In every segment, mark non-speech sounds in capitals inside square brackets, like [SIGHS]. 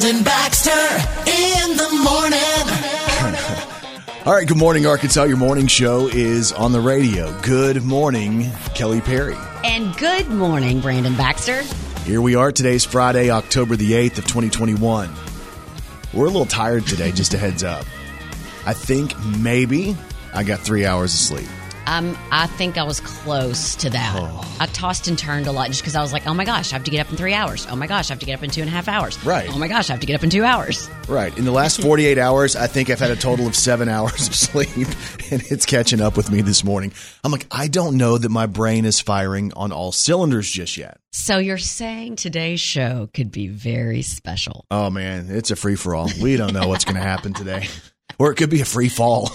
Brandon Baxter in the morning. [LAUGHS] All right, good morning, Arkansas. Your morning show is on the radio. Good morning, Kelly Perry. And good morning, Brandon Baxter. Here we are. Today's Friday, October the 8th of 2021. We're a little tired today, just a heads up. I think maybe I got three hours of sleep. Um, I think I was close to that. Oh. I tossed and turned a lot just because I was like, oh my gosh, I have to get up in three hours. Oh my gosh, I have to get up in two and a half hours. Right. Oh my gosh, I have to get up in two hours. Right. In the last [LAUGHS] 48 hours, I think I've had a total of seven [LAUGHS] hours of sleep, and it's catching up with me this morning. I'm like, I don't know that my brain is firing on all cylinders just yet. So you're saying today's show could be very special. Oh, man, it's a free for all. We don't know what's going to happen today. [LAUGHS] Or it could be a free fall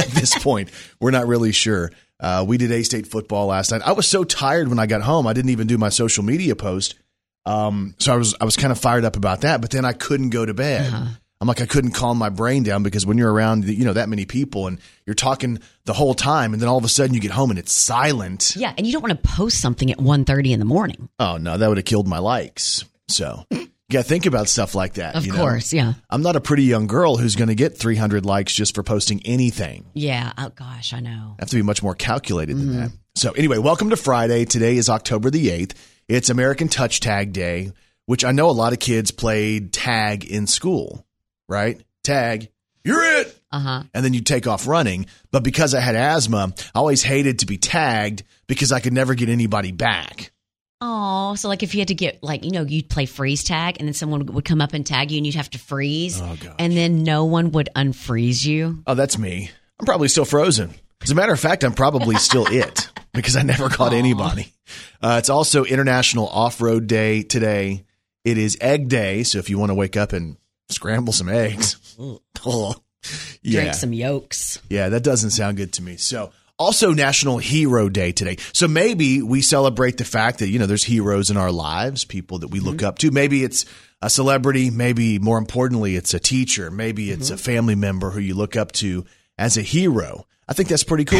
[LAUGHS] at this point. We're not really sure. Uh, we did A State football last night. I was so tired when I got home. I didn't even do my social media post. Um, so I was I was kind of fired up about that, but then I couldn't go to bed. I'm like I couldn't calm my brain down because when you're around you know that many people and you're talking the whole time, and then all of a sudden you get home and it's silent. Yeah, and you don't want to post something at 1.30 in the morning. Oh no, that would have killed my likes. So [LAUGHS] you got to think about stuff like that. Of you know? course, yeah. I'm not a pretty young girl who's going to get 300 likes just for posting anything. Yeah, oh gosh, I know. I have to be much more calculated than that. So anyway, welcome to Friday. Today is October the 8th. It's American Touch Tag Day, which I know a lot of kids played tag in school, right? Tag, you're it. Uh-huh. And then you take off running. But because I had asthma, I always hated to be tagged because I could never get anybody back. Oh, so like if you had to get like you know you'd play freeze tag and then someone would come up and tag you and you'd have to freeze Oh, gosh. and then no one would unfreeze you. Oh, that's me. I'm probably still frozen. As a matter of fact, I'm probably still [LAUGHS] it because I never caught anybody. Uh, it's also International Off Road Day today. It is Egg Day. So if you want to wake up and scramble some eggs, [LAUGHS] oh, yeah. Drink some yolks. Yeah, that doesn't sound good to me. So, also National Hero Day today. So maybe we celebrate the fact that, you know, there's heroes in our lives, people that we look up to. Maybe it's a celebrity, maybe more importantly, it's a teacher, maybe it's a family member who you look up to as a hero. I think that's pretty cool.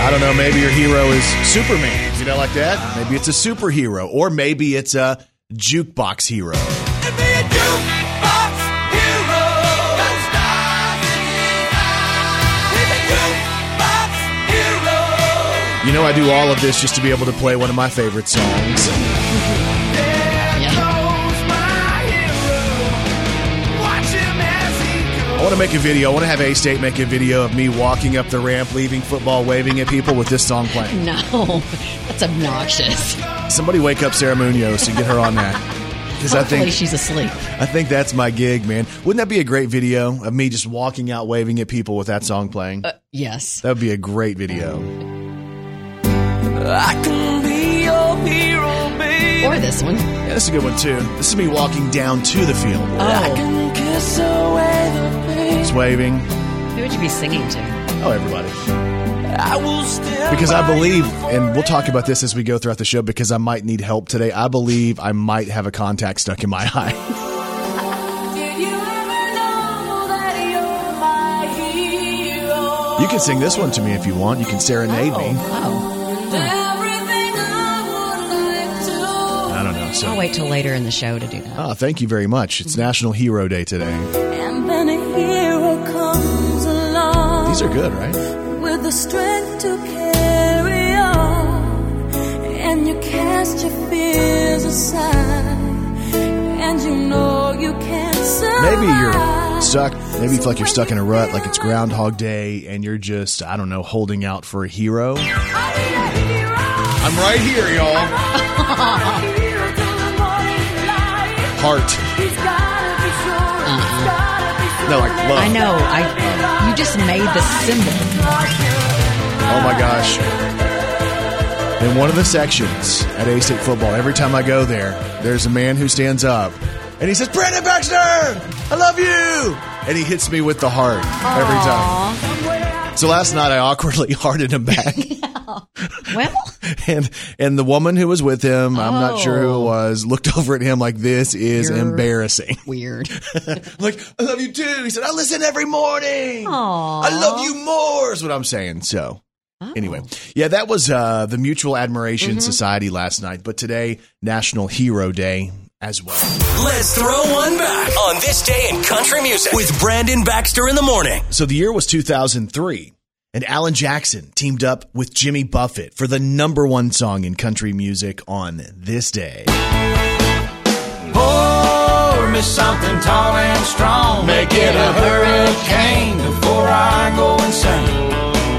I don't know, maybe your hero is Superman. You know, like that? Maybe it's a superhero, or maybe it's a jukebox hero. You know, I do all of this just to be able to play one of my favorite songs. I want to make a video. I want to have A State make a video of me walking up the ramp, leaving football, waving at people with this song playing. No, [LAUGHS] that's obnoxious. Somebody wake up Sarah Munoz and get her on that. [LAUGHS] Because I think she's asleep. I think that's my gig, man. Wouldn't that be a great video of me just walking out waving at people with that song playing? Uh, yes. That would be a great video. I can be your hero, baby. Or this one. Yeah, this is a good one too. This is me walking down to the field. I Oh, can kiss away the pain. Just waving. who would you be singing to? Oh, everybody. I will stand Because I believe, and we'll talk about this as we go throughout the show, because I might need help today. I believe I might have a contact stuck in my [LAUGHS] eye. Did you ever know that you're my hero? You can sing this one to me if you want. You can serenade me. Oh, Everything I would like to. I don't know. So, I'll wait till later in the show to do that. oh, thank you very much. It's National Hero Day today. And then a hero comes along These are good, right? with the strength to carry on. And you cast your fears aside. And you know you can't survive. Maybe you're stuck. Maybe you feel like you're stuck in a rut, like it's Groundhog Day, and you're just, I don't know, holding out for a hero. I need a hero. I'm right here, y'all. I need a hero till the morning light. Heart. He's gotta be strong. He's mm-hmm. gotta be strong. No, like love. I know. I you just made the symbol. Oh my gosh. In one of the sections at A State football, every time I go there, there's a man who stands up and he says, Brandon Baxter, I love you. And he hits me with the heart every time. So last night I awkwardly [LAUGHS] hearted him back. [LAUGHS] Well, [LAUGHS] and and the woman who was with him, I'm not sure who it Oh. was, looked over at him like this is You're- embarrassing. weird. Like, I love you too. He said, I listen every morning. Aw. I love you more is what I'm saying. So Anyway, yeah, that was uh, the Mutual Admiration Society last night, but today, National Hero Day as well. Let's throw one back on this day in country music with Brandon Baxter in the morning. So the year was 2003, and Alan Jackson teamed up with Jimmy Buffett for the number one song in country music on this day. Pour me something tall and strong. Make it a hurricane before I go insane.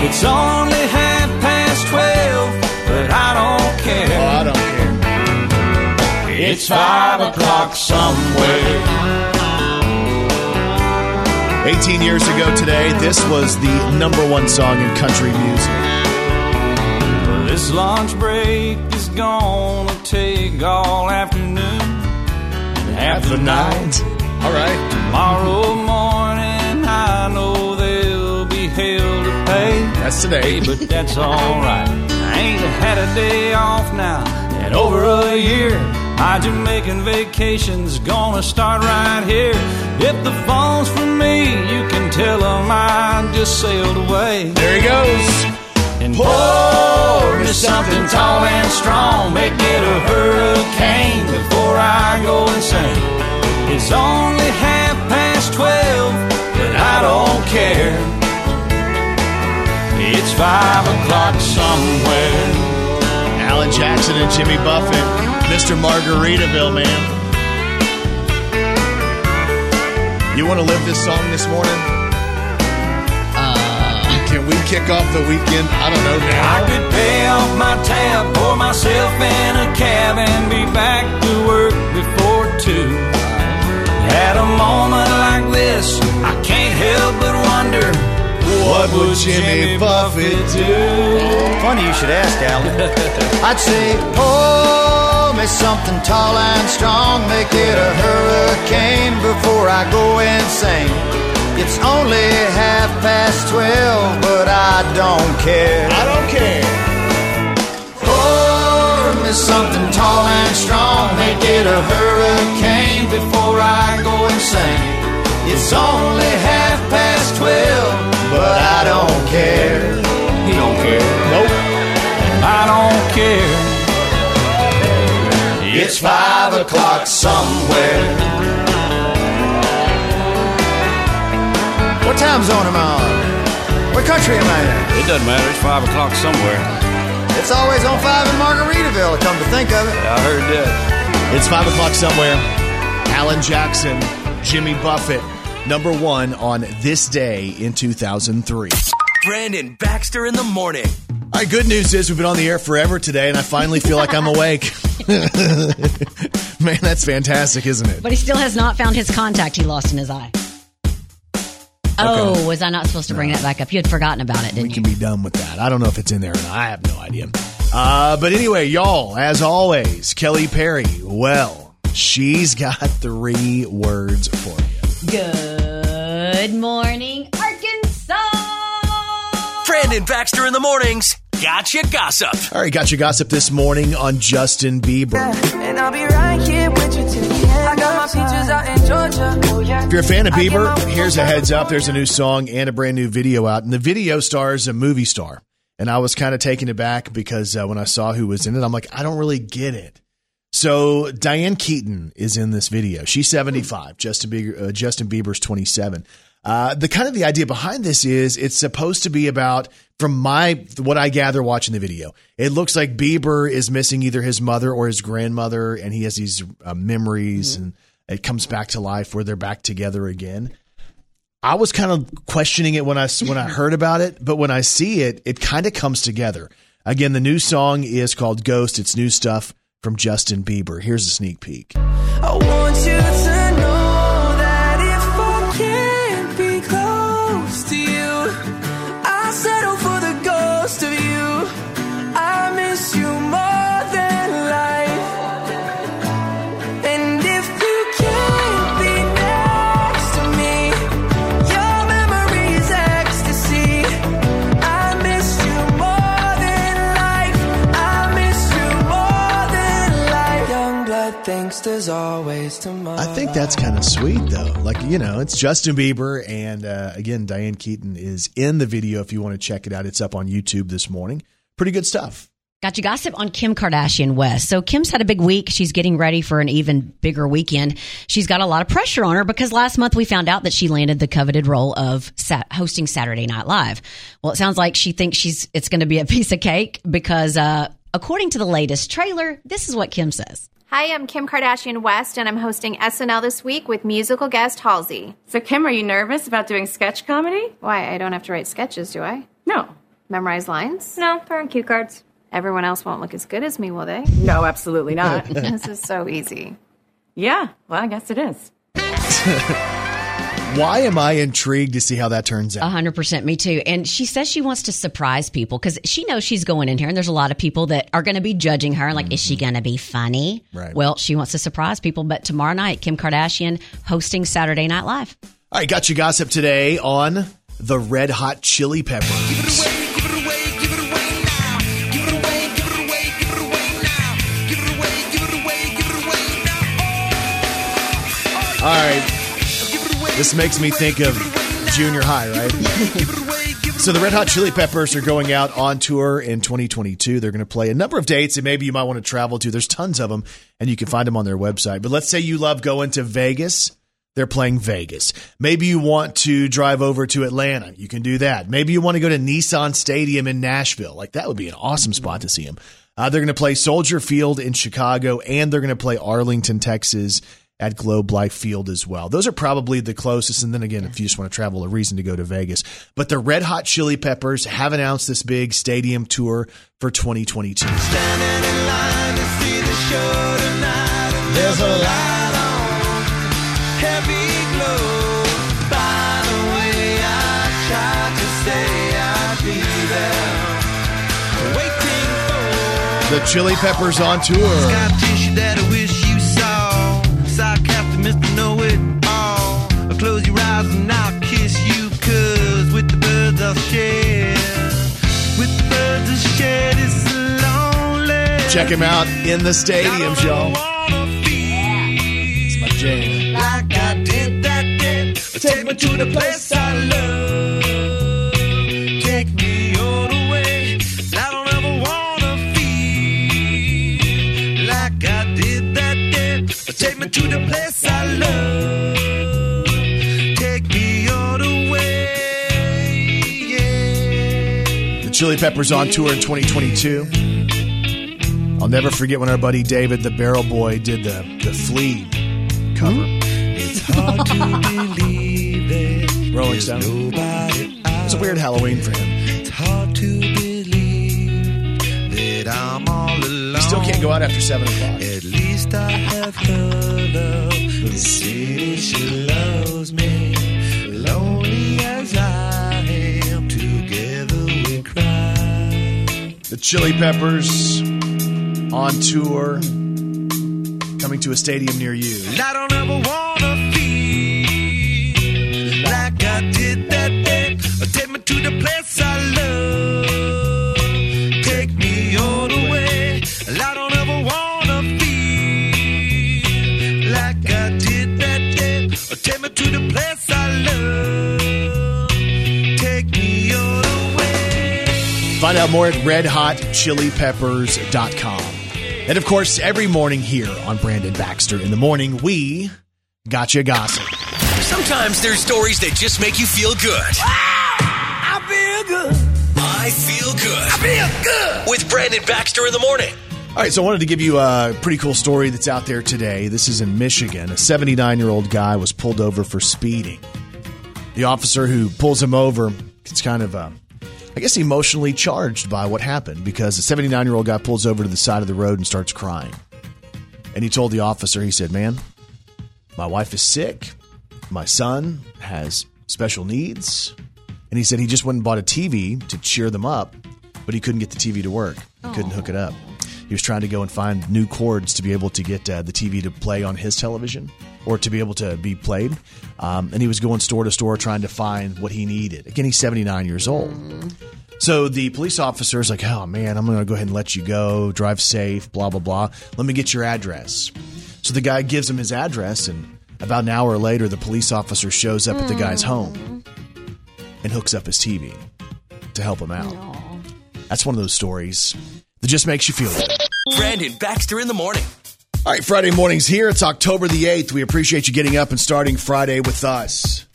It's only half past twelve, but I don't care. I don't care. It's five o'clock somewhere. 18 years ago today, this was the number one song in country music. This lunch break is gonna take all afternoon, half the night. All right. Tomorrow morning, I know there'll be hell to pay. That's today. but that's alright. I ain't had a day off now in over a year. My Jamaican vacation's gonna start right here. If the phone's for me, you can tell them I just sailed away. There he goes. And pour me something tall and strong. Make it a hurricane before I go insane. It's only half past twelve, but I don't care. It's five o'clock somewhere. Alan Jackson and Jimmy Buffett, Mr. Margaritaville, man. You want to live this song this morning? Uh. Can we kick off the weekend? I don't know now. I could pay off my tab, pour myself in a cab, and be back to work before two. At a moment like this, I can't help but wonder What would Jimmy Buffett do? Funny you should ask, Alan. [LAUGHS] I'd say, pour me something tall and strong, make it a hurricane before I go insane. It's only half past twelve, but I don't care. I don't care. Pour me something tall and strong, make it a hurricane before I go insane. It's only half past twelve, but I don't care. he don't care. Nope. I don't care. It's five o'clock somewhere. What time zone am I on? What country am I in? It doesn't matter. It's five o'clock somewhere. It's always on five in Margaritaville, come to think of it. I heard that. It's five o'clock somewhere. Alan Jackson, Jimmy Buffett, number one on this day in 2003. Brandon Baxter in the morning. All right, good news is we've been on the air forever today, and I finally feel like I'm awake. [LAUGHS] Man, that's fantastic, isn't it? But he still has not found his contact he lost in his eye. Oh, was I not supposed to bring that back up? You had forgotten about it, We didn't can you? Can be done with that. I don't know if it's in there or not. I have no idea. Uh, but anyway, y'all, as always, Kelly Perry, well, she's got three words for you. Good morning, Arkansas. Brandon Baxter in the mornings. Gotcha gossip. All right, got your gossip this morning on Justin Bieber. And I'll be right here with you till the end. I got my peaches out in Georgia. Oh, yeah. If you're a fan of Bieber, here's a heads up. There's a new song and a brand new video out. And the video stars a movie star. And I was kind of taken aback because uh, when I saw who was in it, I'm like, I don't really get it. So Diane Keaton is in this video. She's 75. Justin Bieber, uh, Justin Bieber's 27. Uh, the kind of the idea behind this is it's supposed to be about, from my what I gather watching the video, it looks like Bieber is missing either his mother or his grandmother, and he has these uh, memories, and it comes back to life where they're back together again. I was kind of questioning it when I when I [LAUGHS] heard about it, but when I see it, it kind of comes together. Again, the new song is called Ghost. It's new stuff from Justin Bieber. Here's a sneak peek. Thinks there's always tomorrow. I think that's kind of sweet, though. Like, you know, it's Justin Bieber. And uh, again, Diane Keaton is in the video if you want to check it out. It's up on YouTube this morning. Pretty good stuff. Got you gossip on Kim Kardashian West. So Kim's had a big week. She's getting ready for an even bigger weekend. She's got a lot of pressure on her because last month we found out that she landed the coveted role of sat- hosting Saturday Night Live. Well, it sounds like she thinks she's it's going to be a [LAUGHS] piece of cake because uh, according to the latest trailer, this is what Kim says. Hi, I'm Kim Kardashian West, and I'm hosting SNL this week with musical guest Halsey. So, Kim, are you nervous about doing sketch comedy? Why? I don't have to write sketches, do I? No. Memorize lines? No, they're on cue cards. Everyone else won't look as good as me, will they? [LAUGHS] No, absolutely not. [LAUGHS] this is so easy. yeah, well, I guess it is. [LAUGHS] Why am I intrigued to see how that turns out? 100% me too. And she says she wants to surprise people because she knows she's going in here and there's a lot of people that are going to be judging her. Like, is she mm-hmm. going to be funny? Right. Well, she wants to surprise people. But tomorrow night, Kim Kardashian hosting Saturday Night Live. All right, got you gossip today on the Red Hot Chili Peppers. All right, this makes me think of junior high, right? So the Red Hot Chili Peppers are going out on tour in 2022. They're going to play a number of dates and maybe you might want to travel to. There's tons of them and you can find them on their website. But let's say you love going to Vegas. They're playing Vegas. Maybe you want to drive over to Atlanta. You can do that. Maybe you want to go to Nissan Stadium in Nashville. Like that would be an awesome spot to see them. Uh, they're going to play Soldier Field in Chicago and they're going to play Arlington, Texas at Globe Life Field as well. Those are probably the closest. And then again, if you just want to travel, a reason to go to Vegas. But the Red Hot Chili Peppers have announced this big stadium tour for 2022. There's a light on, heavy glow. By the way, I tried to say I'd be there, waiting for. The Chili Peppers on tour. Mr. Know It All. Close your eyes and I'll kiss you, cause with the birds I'll share. With the birds I'll share this lonely. Check him out in the stadiums, y'all. It's my jam. Like I did that day. Take me to the place Chili Peppers on tour in 2022. I'll never forget when our buddy David, the Barrel Boy, did the the Flea cover. It's hard to believe that Rolling Stone. It was a weird Halloween for him. It's hard to believe that I'm all alone. You still can't go out after seven o'clock. At least I have her love. The city she loves me. Chili Peppers on tour, coming to a stadium near you. Out more at redhotchilipeppers.com. And of course, every morning here on Brandon Baxter in the morning, we got you gossip. Sometimes there's stories that just make you feel good. I feel good. I feel good. I feel good with Brandon Baxter in the morning. All right, so I wanted to give you a pretty cool story that's out there today. This is in Michigan. A 79 year old guy was pulled over for speeding. The officer who pulls him over it's kind of, uh, I guess, emotionally charged by what happened because a 79 year old guy pulls over to the side of the road and starts crying. And he told the officer, he said, Man, my wife is sick. My son has special needs. And he said he just went and bought a TV to cheer them up, but he couldn't get the TV to work. He couldn't hook it up. He was trying to go and find new cords to be able to get uh, the TV to play on his television or to be able to be played. Um, and he was going store to store trying to find what he needed. Again, he's 79 years old. So the police officer is like, oh man, I'm going to go ahead and let you go. Drive safe, blah, blah, blah. Let me get your address. So the guy gives him his address, and about an hour later, the police officer shows up at the guy's home and hooks up his TV to help him out. That's one of those stories that just makes you feel good. Brandon Baxter in the morning. All right, Friday morning's here. It's October the 8th. We appreciate you getting up and starting Friday with us.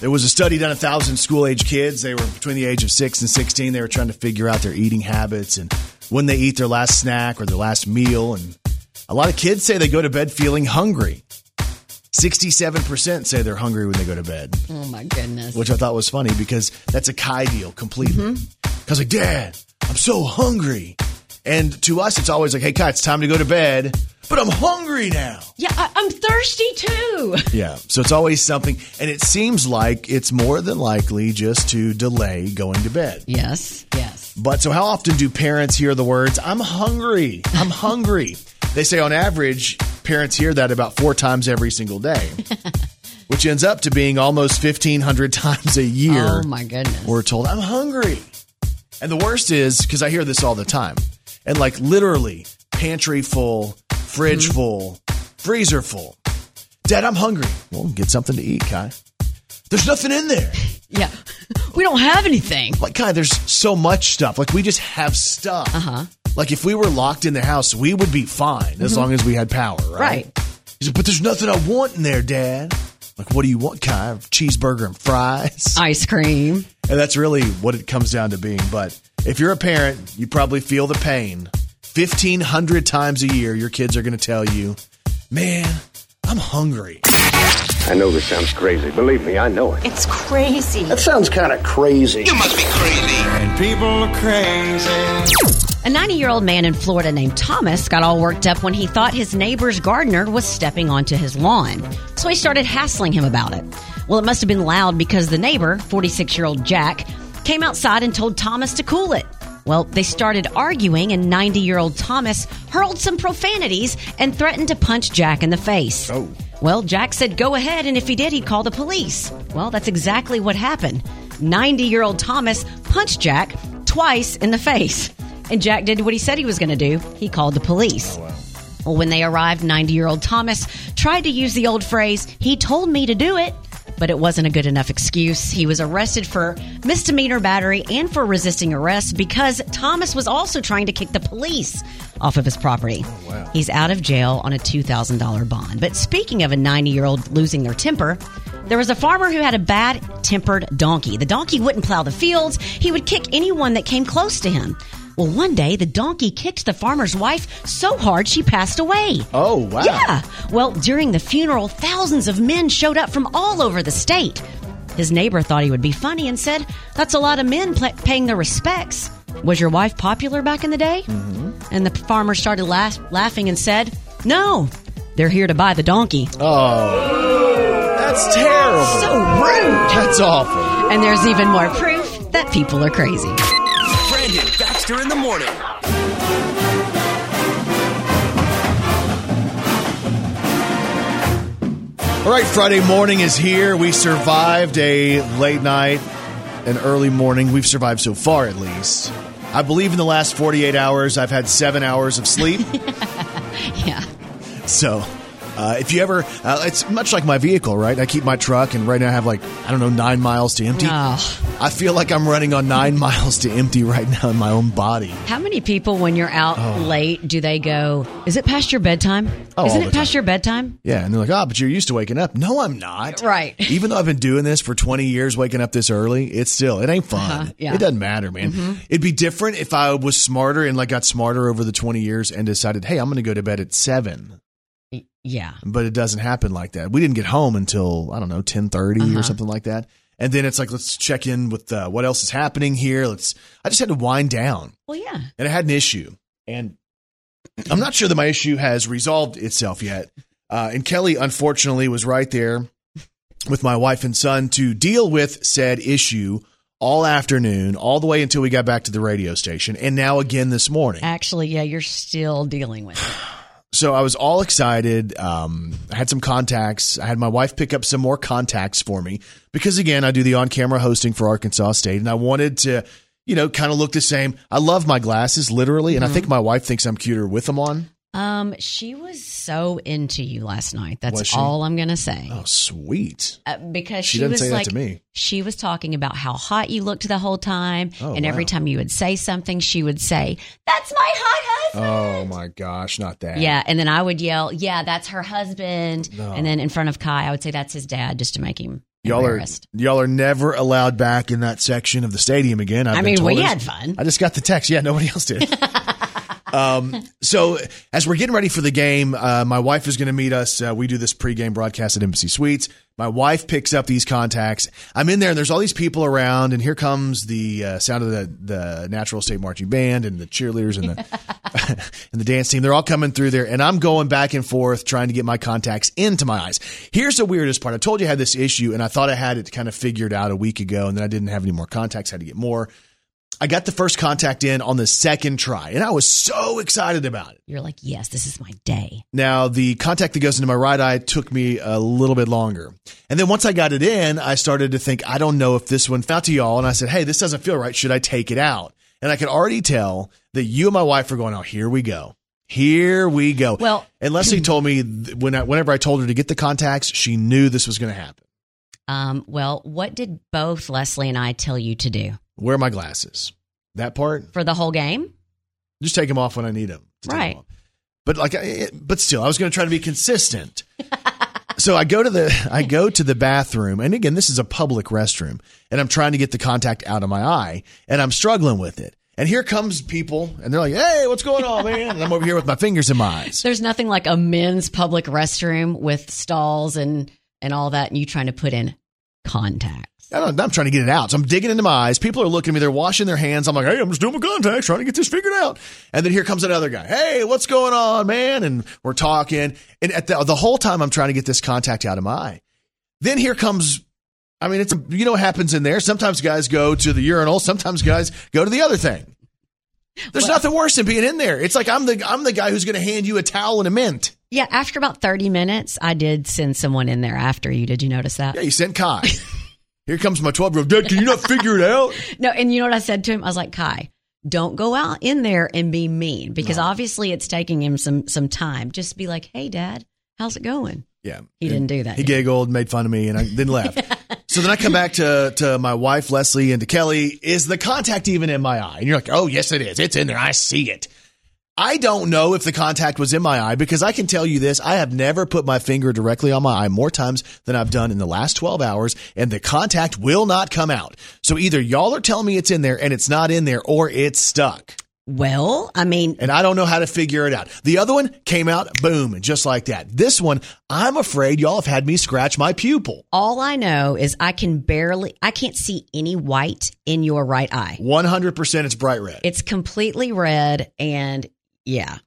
There was a study done on a thousand school age kids. They were between the age of 6 and 16. They were trying to figure out their eating habits and when they eat their last snack or their last meal. And a lot of kids say they go to bed feeling hungry. 67% say they're hungry when they go to bed, Oh my goodness. which I thought was funny because that's a Kai deal completely. Mm-hmm. Because, like, Dad, I'm so hungry. And to us, it's always like, hey, Kai, it's time to go to bed, but I'm hungry now. Yeah, I, I'm thirsty too. [LAUGHS] Yeah. So it's always something. And it seems like it's more than likely just to delay going to bed. Yes, yes. But so how often do parents hear the words, I'm hungry, I'm [LAUGHS] hungry? they say on average, parents hear that about four times every single day, [LAUGHS] which ends up to being almost 1,500 times a year. Oh my goodness. We're told, I'm hungry. And the worst is because I hear this all the time. And like literally, pantry full, fridge Mm-hmm. full, freezer full. Dad, I'm hungry. Well, get something to eat, Kai. There's nothing in there. [LAUGHS] Yeah. [LAUGHS] We don't have anything. Like, Kai, there's so much stuff. Like, we just have stuff. Uh huh. Like, if we were locked in the house, we would be fine as long as we had power, right? Mm-hmm. Right. He said, but there's nothing I want in there, Dad. Like, what do you want, Kai? Cheeseburger and fries? [LAUGHS] Ice cream. And that's really what it comes down to being. But if you're a parent, you probably feel the pain. 1,500 times a year, your kids are going to tell you, man, I'm hungry. I know this sounds crazy. Believe me, I know it. It's crazy. That sounds kind of crazy. You must be crazy. And people are crazy. A 90 year old man in Florida named Thomas got all worked up when he thought his neighbor's gardener was stepping onto his lawn. So he started hassling him about it. Well, it must have been loud because the neighbor, 46 year old Jack, came outside and told Thomas to cool it. Well, they started arguing, and 90 year old Thomas hurled some profanities and threatened to punch Jack in the face. Oh. Well, Jack said go ahead, and if he did, he'd call the police. Well, that's exactly what happened. 90 year old Thomas punched Jack twice in the face. And Jack did what he said he was going to do. He called the police. Oh, well, when they arrived, 90 year old Thomas tried to use the old phrase, he told me to do it, but it wasn't a good enough excuse. He was arrested for misdemeanor battery and for resisting arrest because Thomas was also trying to kick the police off of his property. Oh, He's out of jail on a $2,000 bond. But speaking of a 90 year old losing their temper, there was a farmer who had a bad tempered donkey. The donkey wouldn't plow the fields, he would kick anyone that came close to him. Well, one day the donkey kicked the farmer's wife so hard she passed away. Oh, wow. Yeah. Well, during the funeral, thousands of men showed up from all over the state. His neighbor thought he would be funny and said, That's a lot of men pla paying their respects. Was your wife popular back in the day? Mm-hmm. And the farmer started laugh- laughing and said, No, they're here to buy the donkey. Oh, that's terrible. So rude. That's awful. And there's even more proof that people are crazy. Brandon Baxter in the morning. All right, Friday morning is here. We survived a late night, an early morning. We've survived so far, at least. I believe in the last 48 hours, I've had seven hours of sleep. [LAUGHS] Yeah. So, uh, if you ever, uh, it's much like my vehicle, right? I keep my truck, and right now I have like, I don't know, nine miles to empty. Oh. I feel like I'm running on nine [LAUGHS] miles to empty right now in my own body. How many people, when you're out late, do they go, Is it past your bedtime? Oh, Isn't it past time. your bedtime? Yeah, and they're like, oh, but you're used to waking up. No, I'm not. Right. [LAUGHS] Even though I've been doing this for 20 years, waking up this early, it's still, it ain't fun. Uh-huh, yeah. It doesn't matter, man. It'd be different if I was smarter and like got smarter over the 20 years and decided, hey, I'm going to go to bed at seven. Yeah. But it doesn't happen like that. We didn't get home until, I don't know, 1030 Uh-huh. or something like that. And then it's like, let's check in with uh, what else is happening here. Let's, I just had to wind down Well, yeah. and I had an issue, and I'm not sure that my issue has resolved itself yet. Uh, and Kelly, unfortunately, was right there with my wife and son to deal with said issue all afternoon, all the way until we got back to the radio station, and now again this morning. Actually, yeah, you're still dealing with it. [SIGHS] [SIGHS] [SIGHS] So I was all excited. Um, I had some contacts. I had my wife pick up some more contacts for me because, again, I do the on camera hosting for Arkansas State, and I wanted to, you know, kind of look the same. I love my glasses, literally, and I think my wife thinks I'm cuter with them on. Um, she was so into you last night. That's she? all I'm gonna say. Oh, sweet. Uh, because She she, doesn't was say that like, to me. she was talking about how hot you looked the whole time, Oh, and every wow. time you would say something, she would say, "That's my hot husband." Oh my gosh, not that. Yeah, and then I would yell, "Yeah, that's her husband," No. and then in front of Kai, I would say, "That's his dad," just to make him Y'all are embarrassed. y'all are never allowed back in that section of the stadium again. I've I been mean, told we this. had fun. I just got the text. Yeah, nobody else did. [LAUGHS] um, so as we're getting ready for the game, uh, my wife is going to meet us. Uh, we do this pregame broadcast at Embassy Suites. My wife picks up these contacts. I'm in there, and there's all these people around, and here comes the uh, sound of the the Natural State Marching Band and the cheerleaders and the [LAUGHS] and the dance team. They're all coming through there, and I'm going back and forth trying to get my contacts into my eyes. Here's the weirdest part. I told you I had this issue, and I thought I had it kind of figured out a week ago, and then I didn't have any more contacts. had to get more. I got the first contact in on the second try, and I was so excited about it. You're like, "Yes, this is my day." Now, the contact that goes into my right eye took me a little bit longer. And then once I got it in, I started to think, I don't know if this one out to y'all. And I said, Hey, this doesn't feel right. Should I take it out? And I could already tell that you and my wife were going, Oh, here we go. Here we go. Well- and Leslie [CLEARS THROAT] told me when I, whenever I told her to get the contacts, she knew this was going to happen. Um, well, what did both Leslie and I tell you to do Wear my glasses. That part, for the whole game? just take them off when I need them. Right. But like, I- but still, I was going to try to be consistent. [LAUGHS] so I go to the I go to the bathroom, and again, this is a public restroom, and I'm trying to get the contact out of my eye, and I'm struggling with it. And here comes people, and they're like, "Hey, what's going on, man?" And I'm over here with my fingers in my eyes. [LAUGHS] There's nothing like a men's public restroom with stalls and and all that, and you trying to put in contacts. I'm, I'm trying to get it out. So I'm digging into my eyes. People are looking at me. They're washing their hands. I'm like, hey, I'm just doing my contacts, trying to get this figured out. And then here comes another guy. Hey, what's going on, man? And we're talking. And at the, the whole time, I'm trying to get this contact out of my eye. Then here comes, I mean, it's, you know what happens in there. Sometimes guys go to the urinal. Sometimes guys go to the other thing. There's nothing worse than being in there. It's like I'm the, I'm the guy who's going to hand you a towel and a mint. Yeah, after about 30 minutes, I did send someone in there after you. Did you notice that? Yeah, you sent Kai. [LAUGHS] Here comes my 12 year old. Dad, can you not figure it out? [LAUGHS] No, and you know what I said to him? I was like, Kai, don't go out in there and be mean because obviously it's taking him some some time. Just be like, hey, dad, how's it going? Yeah. He didn't do that. He did giggled, made fun of me, and I then left. [LAUGHS] so then I come back to, to my wife, Leslie, and to Kelly. Is the contact even in my eye? And you're like, oh, yes, it is. It's in there. I see it. I don't know if the contact was in my eye because I can tell you this. I have never put my finger directly on my eye more times than I've done in the last 12 hours, and the contact will not come out. So either y'all are telling me it's in there and it's not in there, or it's stuck. Well, I mean, And I don't know how to figure it out. The other one came out, boom, just like that. This one, I'm afraid y'all have had me scratch my pupil. all I know is I can barely, I can't see any white in your right eye. 100% it's bright red. It's completely red, and yeah,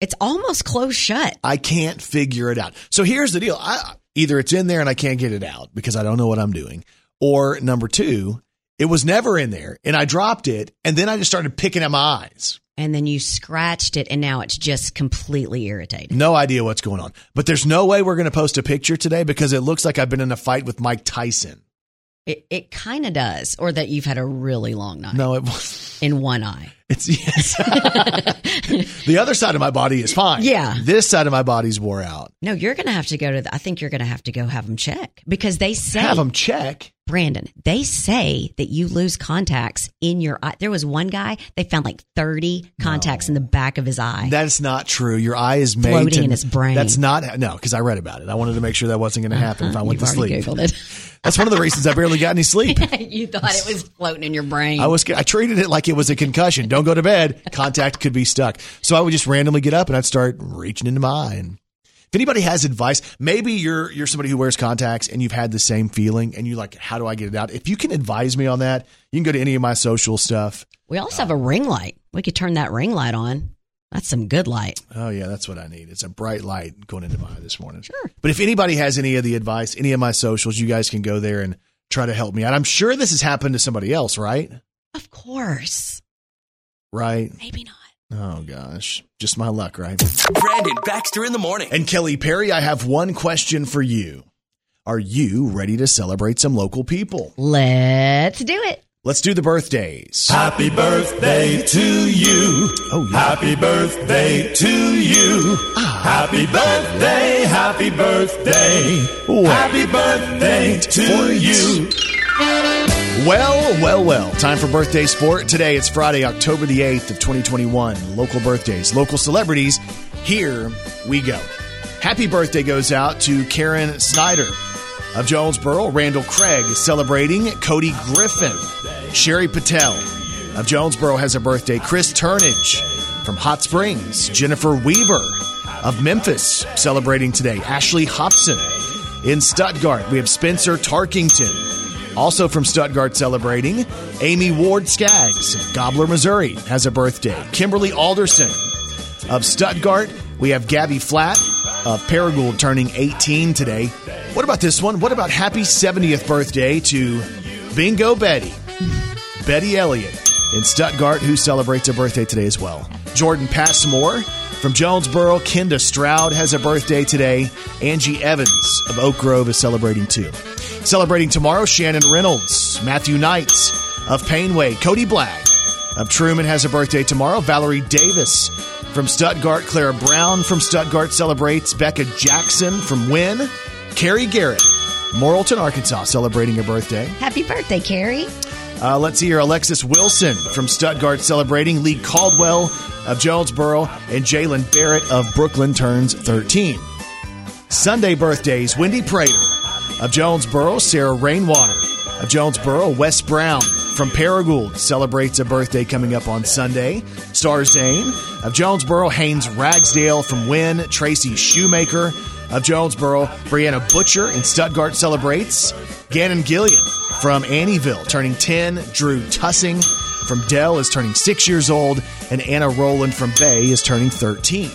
it's almost closed shut. I can't figure it out. So here's the deal. I, either it's in there and I can't get it out because I don't know what I'm doing. Or number two, it was never in there and I dropped it and then I just started picking at my eyes. And then you scratched it, and now it's just completely irritated. No idea what's going on. But there's no way we're going to post a picture today because it looks like I've been in a fight with Mike Tyson. It, it kind of does, or that you've had a really long night No, it was. in one eye. It's yes. [LAUGHS] the other side of my body is fine. Yeah. This side of my body's wore out. No, you're going to have to go to. The, I think you're going to have to go have them check because they say, Have them check. Brandon, they say that you lose contacts in your eye. There was one guy they found like 30 contacts in the back of his eye. That's not true. Your eye is made Floating to, in his brain. That's not no, because I read about it. I wanted to make sure that wasn't going to happen if I went uh-huh. You've to sleep. googled [LAUGHS] it. That's one of the reasons I barely got any sleep. [LAUGHS] you thought it was floating in your brain. I was I treated it like it was a concussion. Don't go to bed. Contact could be stuck. So I would just randomly get up and I'd start reaching into my eye. And if anybody has advice, maybe you're you're somebody who wears contacts and you've had the same feeling and you're like, how do I get it out? If you can advise me on that, you can go to any of my social stuff. we also have a ring light. We could turn that ring light on. That's some good light. Oh yeah, that's what I need. It's a bright light going into my eye this morning. Sure. But if anybody has any of the advice, any of my socials, you guys can go there and try to help me out. I'm sure this has happened to somebody else, right? Of course. Right. Maybe not. Oh gosh, just my luck, right? Brandon Baxter in the morning. And Kelly Perry, I have one question for you. Are you ready to celebrate some local people? Let's do it. Let's do the birthdays. Happy birthday to you. Oh, yeah. Happy birthday to you. Ah. Happy birthday, happy birthday. Wait. Happy birthday to you. Well, well, well. Time for birthday sport. Today it's Friday, October the 8th of 2021. Local birthdays, local celebrities. Here we go. Happy birthday goes out to Karen Snyder of Jonesboro. Randall Craig celebrating. Cody Griffin. Sherry Patel of Jonesboro has a birthday. Chris Turnage from Hot Springs. Jennifer Weaver of Memphis celebrating today. Ashley Hobson in Stuttgart. We have Spencer Tarkington. Also from Stuttgart celebrating, Amy Ward Skaggs of Gobler, Missouri has a birthday. Kimberly Alderson of Stuttgart. We have Gabby Flatt of Paragould turning 18 today. What about this one? What about happy 70th birthday to Bingo Betty, Betty Elliott in Stuttgart, who celebrates a birthday today as well. Jordan Passmore from Jonesboro, Kenda Stroud has a birthday today. Angie Evans of Oak Grove is celebrating too. Celebrating tomorrow, Shannon Reynolds, Matthew Knight of Painway, Cody Black of Trumann has a birthday tomorrow. Valerie Davis from Stuttgart, Clara Brown from Stuttgart celebrates. Becca Jackson from Wynne, Carrie Garrett, Morrilton, Arkansas, celebrating her birthday. Happy birthday, Carrie. Uh, let's see here. Alexis Wilson from Stuttgart celebrating. Lee Caldwell of Jonesboro and Jalen Barrett of Brooklyn turns 13. Sunday birthdays Wendy Prater of Jonesboro, Sarah Rainwater of Jonesboro, Wes Brown from Paragould celebrates a birthday coming up on Sunday. Star Zane of Jonesboro, Haynes Ragsdale from Wynne, Tracy Shoemaker of Jonesboro, Brianna Butcher in Stuttgart celebrates. Gannon Gillian from Annieville turning 10. Drew Tussing from Dell is turning 6 years old. And Anna Rowland from Bay is turning 13.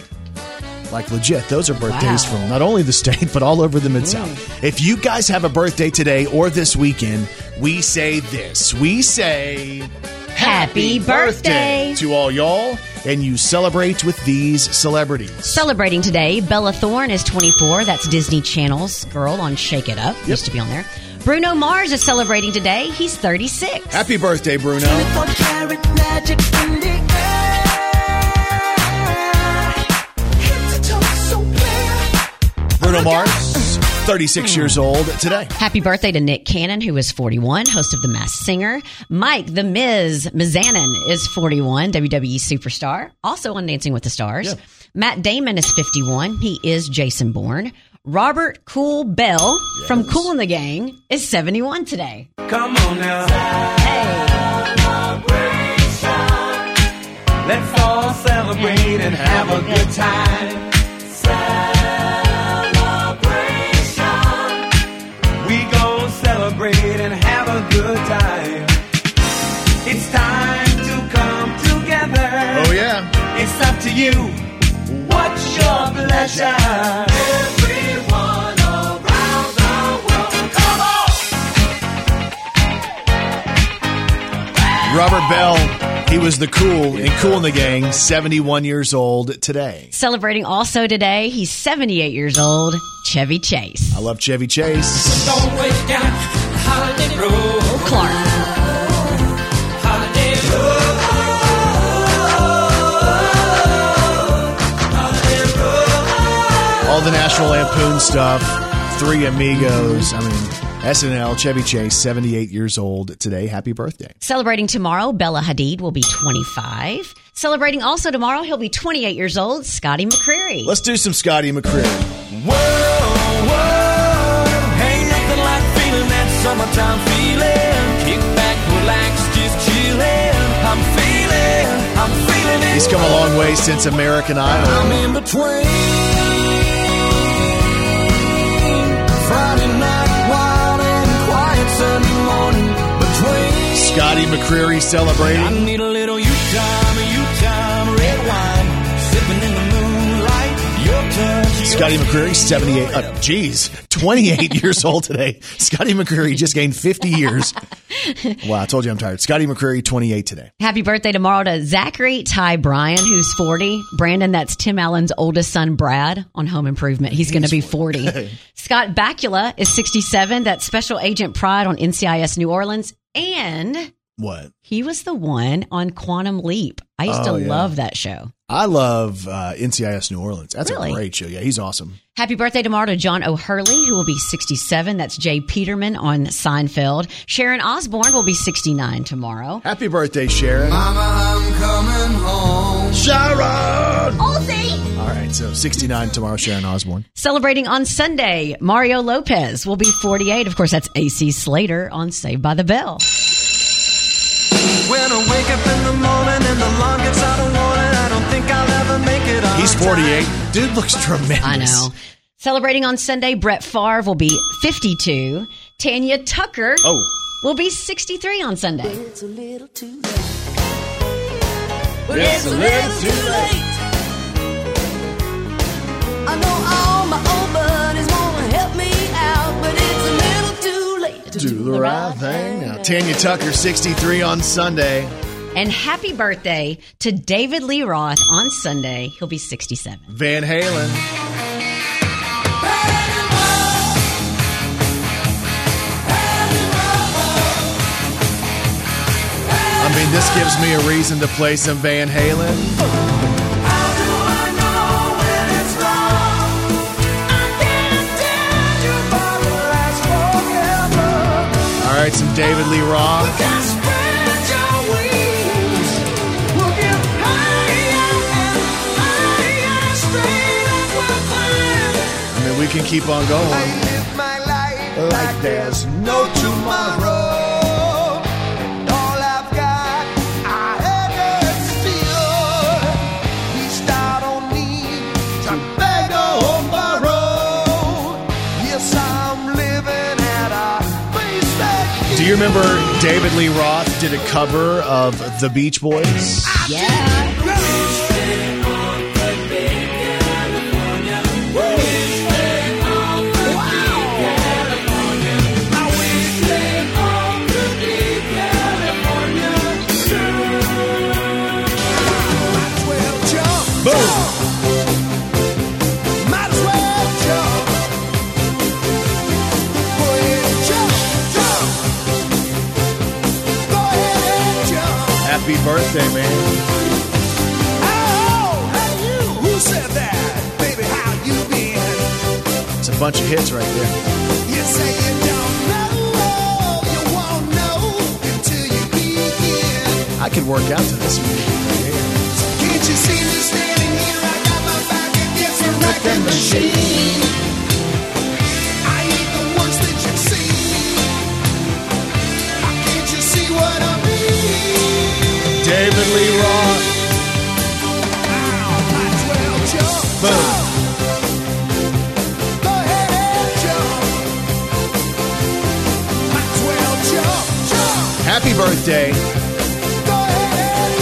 Like legit, those are birthdays Wow. from not only the state, [LAUGHS] but all over the Mid South. Mm. If you guys have a birthday today or this weekend, we say this. We say Happy birthday. to all y'all, and you celebrate with these celebrities. Celebrating today, Bella Thorne is 24. That's Disney Channel's girl on Shake It Up. Used to be on there. Bruno Mars is celebrating today. He's 36. Happy birthday, Bruno. Bruno Mars, 36 hmm. years old today. Happy birthday to Nick Cannon, who is 41, host of The Masked Singer. Mike, The Miz, Mizanin is 41, WWE superstar, also on Dancing with the Stars. Matt Damon is 51. He is Jason Bourne. Robert Kool Bell from Kool in the Gang is 71 today. Come on now. Hey. Let's all celebrate and have a good time. Celebrate and have a good time. It's time to come together. Oh, yeah. It's up to you. What's your pleasure? Everyone around the world. Come on! Robert Bell, he was the cool and Kool in the Gang, 71 years old today. Celebrating also today, he's 78 years old, Chevy Chase. I love Chevy Chase. Clark. All the National Lampoon stuff, Three Amigos. I mean, SNL, Chevy Chase, 78 years old today. Happy birthday. Celebrating tomorrow, Bella Hadid will be 25. Celebrating also tomorrow, he'll be 28 years old, Scotty McCreery. Let's do some Scotty McCreery. Whoa, whoa, summertime feeling. Kick back, relax, just chillin'. I'm feeling, I'm feeling it. He's come a long way since American Idol. I'm in between. Friday night, wild and quiet Sunday morning. Between. Scotty McCreery celebrating. Scotty McCreery, 78. Uh, geez, 28 [LAUGHS] years old today. Scotty McCreery just gained 50 years. [LAUGHS] Wow, I told you I'm tired. Scotty McCreery, 28 today. Happy birthday tomorrow to Zachary Ty Bryan, who's 40. Brandon, that's Tim Allen's oldest son, Brad, on Home Improvement. He's going to be 40. [LAUGHS] Scott Bakula is 67. That's Special Agent Pride on NCIS New Orleans. And What? He was the one on Quantum Leap. I used Oh, to yeah. love that show. I love uh, NCIS New Orleans. That's Really? a great show. Yeah, he's awesome. Happy birthday tomorrow to John O'Hurley, who will be 67. That's J. Peterman on Seinfeld. Sharon Osbourne will be 69 tomorrow. Happy birthday, Sharon. Mama, I'm coming home. Sharon! Halsey! All right, so 69 tomorrow, Sharon Osbourne. Celebrating on Sunday, Mario Lopez will be 48. Of course, that's AC Slater on Saved by the Bell. When I wake up in the morning and the alarm gets out of warning, I don't think I'll ever make it He's 48. Dude looks tremendous. I know. Celebrating on Sunday, Brett Favre will be 52. Tanya Tucker Oh, will be 63 on Sunday. It's a little too late. But it's a little too late. I know all my do the right thing. Now, Tanya Tucker, 63 on Sunday. And happy birthday to David Lee Roth on Sunday. He'll be 67. Van Halen. I mean, this gives me a reason to play some Van Halen. Right, some David Lee Roth. I mean, we can keep on going. Like there's no Do you remember David Lee Roth did a cover of The Beach Boys? Yeah. Happy birthday, man. Oh, Who said that? Baby, how you been? It's a bunch of hits right there. You say you don't know, you won't know until you begin. I could work out to this music here. Can't you see me standing here? I got my back against a record machine. I ain't David Lee Roth. Might as well jump, Boom. Go ahead and jump. Might as well jump, jump. Happy birthday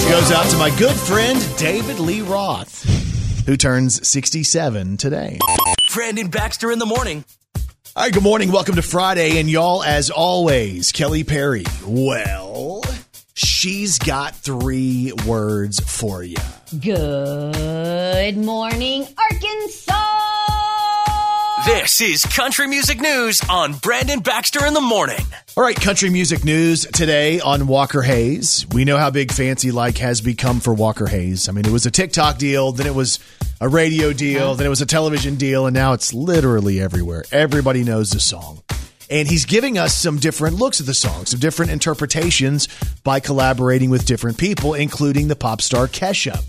Go goes out to my good friend David Lee Roth, who turns 67 today. Brandon Baxter in the morning. All right, good morning. Welcome to Friday. And y'all, as always, Kelly Perry. Well, she's got three words for you. Good morning, Arkansas. This is Country Music News on Brandon Baxter in the morning. All right, country music news today on Walker Hayes. We know how big Fancy Like has become for Walker Hayes. I mean, it was a TikTok deal, then it was a radio deal, uh-huh. then it was a television deal, and now it's literally everywhere. Everybody knows the song. And he's giving us some different looks at the song, some different interpretations by collaborating with different people, including the pop star Kesha.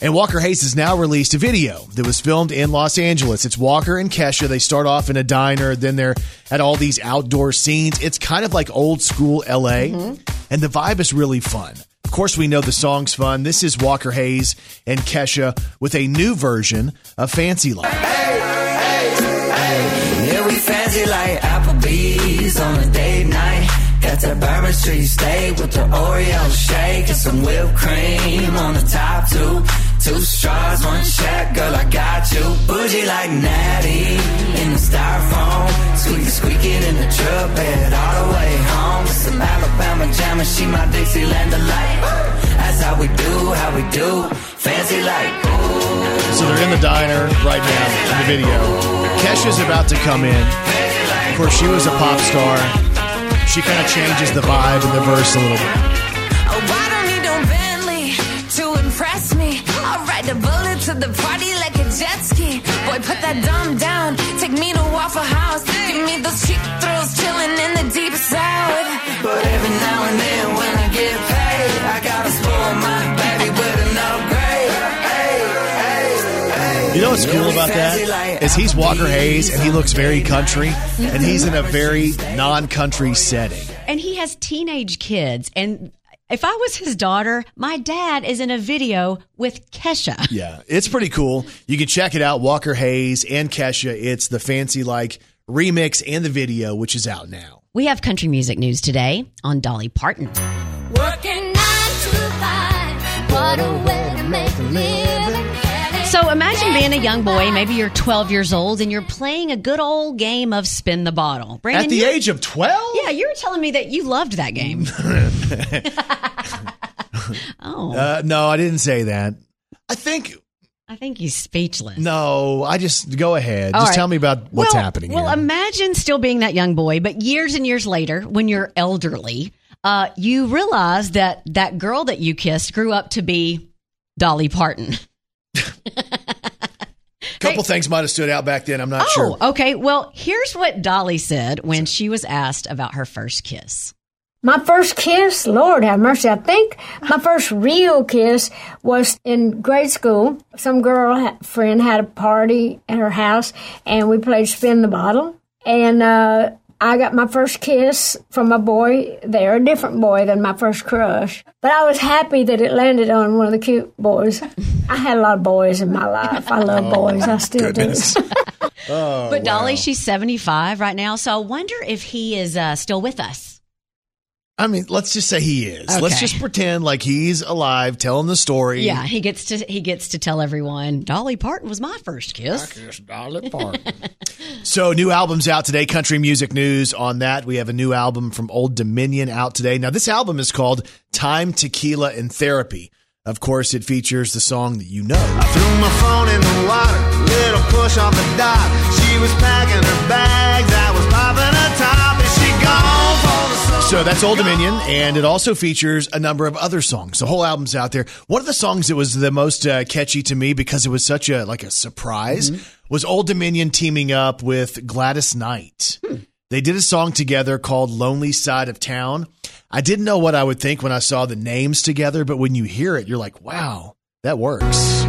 And Walker Hayes has now released a video that was filmed in Los Angeles. It's Walker and Kesha. They start off in a diner, then they're at all these outdoor scenes. It's kind of like old school LA, and the vibe is really fun. Of course, we know the song's fun. This is Walker Hayes and Kesha with a new version of Fancy Like. Yeah, we fancy like On a date night. Got that Bourbon Street steak with the Oreo shake and some whipped cream on the top two. Two straws, one check, girl, I got you. Bougie like Natty in the styrofoam. Squeaky, squeaking in the truck bed all the way home. Some Alabama jam and she my Dixieland delight. That's how we do, how we do. Fancy like, So they're in the diner right now in the video. Kesha's about to come in. Of course, she was a pop star. She kind of changes the vibe in the verse a little bit. Oh, I don't need no Bentley to impress me. I'll ride the bullet to the party like a jet ski. Boy, put that dumb down. Take me to Waffle House. Give me those cheap thrills chilling in the deep south. But every now and then what's cool about that? Is he's Walker Hayes and he looks very country and he's in a very non-country setting. And he has teenage kids. And if I was his daughter, my dad is in a video with Kesha. [LAUGHS] Yeah, it's pretty cool. You can check it out, Walker Hayes and Kesha. It's the fancy like remix and the video, which is out now. We have country music news today on Dolly Parton. Working nine to five. What a way So imagine being a young boy, maybe you're 12 years old, and you're playing a good old game of spin the bottle. Brandon, At the age of 12? Yeah, you were telling me that you loved that game. [LAUGHS] [LAUGHS] oh, Uh, no, I didn't say that. I think I think he's speechless. no. I just go ahead. All just right. tell me about what's well, happening Well, here. imagine still being that young boy, but years and years later, when you're elderly, uh, you realize that that girl that you kissed grew up to be Dolly Parton. [LAUGHS] [LAUGHS] couple things might have stood out back then. I'm not sure. Oh, okay. Well, here's what Dolly said when she was asked about her first kiss. My first kiss, Lord have mercy. I think my first real kiss was in grade school. Some girl friend had a party at her house, and we played spin the bottle. And uh, I got my first kiss from a boy there, a different boy than my first crush. But I was happy that it landed on one of the cute boys. I had a lot of boys in my life. I love boys. I still goodness. [LAUGHS] do. Oh, but Dolly, wow. she's 75 right now, so I wonder if he is uh, still with us. I mean, let's just say he is. Let's just pretend like he's alive, telling the story. Yeah, he gets to he gets to tell everyone Dolly Parton was my first kiss. Dolly Parton. [LAUGHS] So, new album's out today. Country music news on that. We have a new album from Old Dominion out today. Now, this album is called Time, Tequila, and Therapy. Of course, it features the song that you know. Threw my phone in the water, little push off the dock. She was packing her bags, I was popping her top, and she gone for the summer. So that's Old Dominion, and it also features a number of other songs. The whole album's out there. One of the songs that was the most uh, catchy to me because it was such a like a surprise was Old Dominion teaming up with Gladys Knight. They did a song together called "Lonely Side of Town." I didn't know what I would think when I saw the names together, but when you hear it, you're like, "Wow, that works."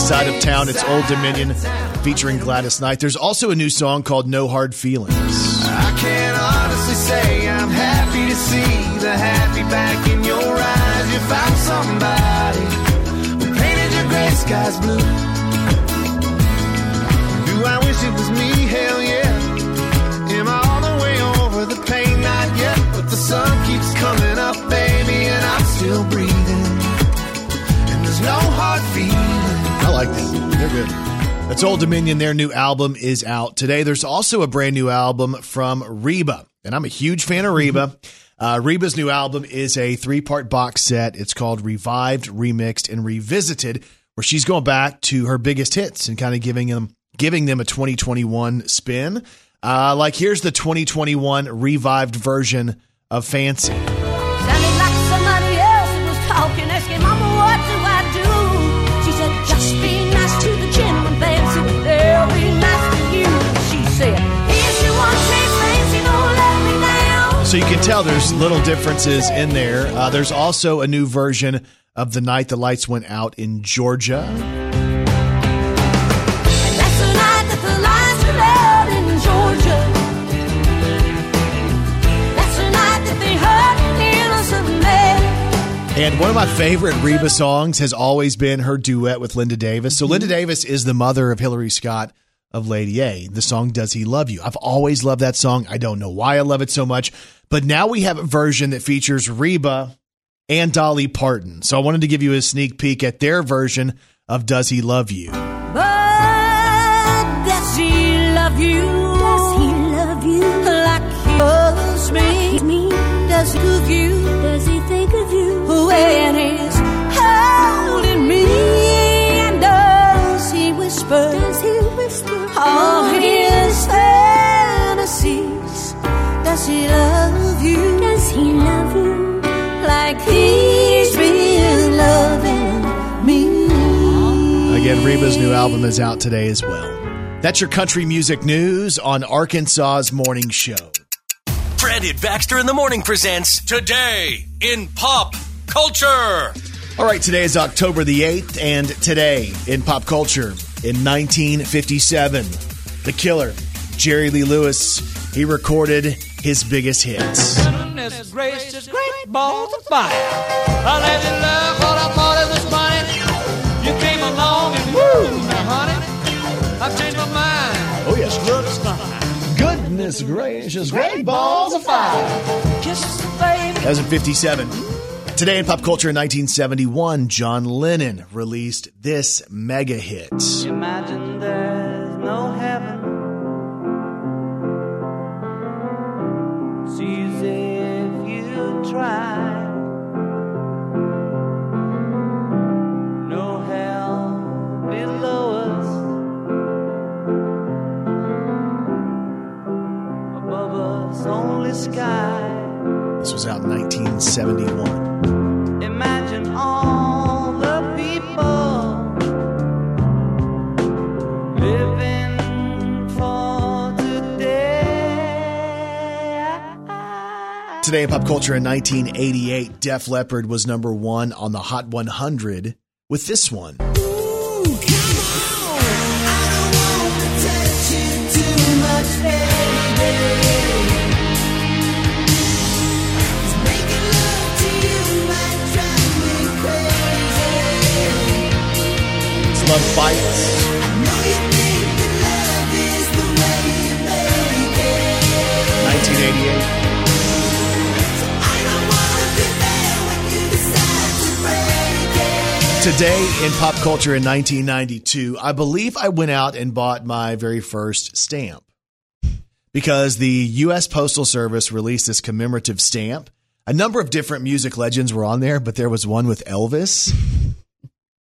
Lonely Side of Town. It's Old Dominion featuring Gladys Knight. There's also a new song called No Hard Feelings. I can honestly say I'm happy to see the happy back in your eyes. You found somebody who painted your gray skies blue. Do I wish it was me? Hell like. They're good. That's Old Dominion. Their new album is out today. There's also a brand new album from Reba, and I'm a huge fan of Reba. Uh, Reba's new album is a three part box set. It's called Revived, Remixed, and Revisited, where she's going back to her biggest hits and kind of giving them giving them a 2021 spin. Uh, like here's the 2021 revived version of Fancy. So you can tell there's little differences in there. Uh, there's also a new version of The Night the Lights Went Out in Georgia. And that's the night that the lights went out in Georgia. That's the night that they hurt the innocent man. And one of my favorite Reba songs has always been her duet with Linda Davis. So Linda Davis is the mother of Hillary Scott, of Lady A. The song Does He Love You? I've always loved that song. I don't know why I love it so much, but now we have a version that features Reba and Dolly Parton. So I wanted to give you a sneak peek at their version of Does He Love You? But does he love you? Does he love you like he loves me? me? Does he love you? Does he think of you when he's holding me? And does he whisper? Does he whisper all his fantasies? Does he love you? Does he love you like he's been loving me? Again, Reba's new album is out today as well. That's your country music news on Arkansas's Morning Show. Brandon Baxter in the morning presents Today in Pop Culture. All right, today is October the 8th, and today in pop culture, in 1957, the killer, Jerry Lee Lewis, he recorded his biggest hits. Goodness gracious, great balls of fire. I let you love what I thought it was funny. You came along and woo, now honey, I've changed my mind. Oh, yes. Looks fine. Goodness gracious, great balls of fire. Kisses, baby. That was in 57. Today in pop culture in 1971, John Lennon released this mega hit. Imagine there's you. No hell below us. Above us, only sky. This was out in 1971. Imagine all Today in pop culture in 1988, Def Leppard was number one on the Hot 100 with this one. Love Bites. 1988. Today in pop culture in 1992, I believe I went out and bought my very first stamp because the U.S. Postal Service released this commemorative stamp. A number of different music legends were on there, but there was one with Elvis.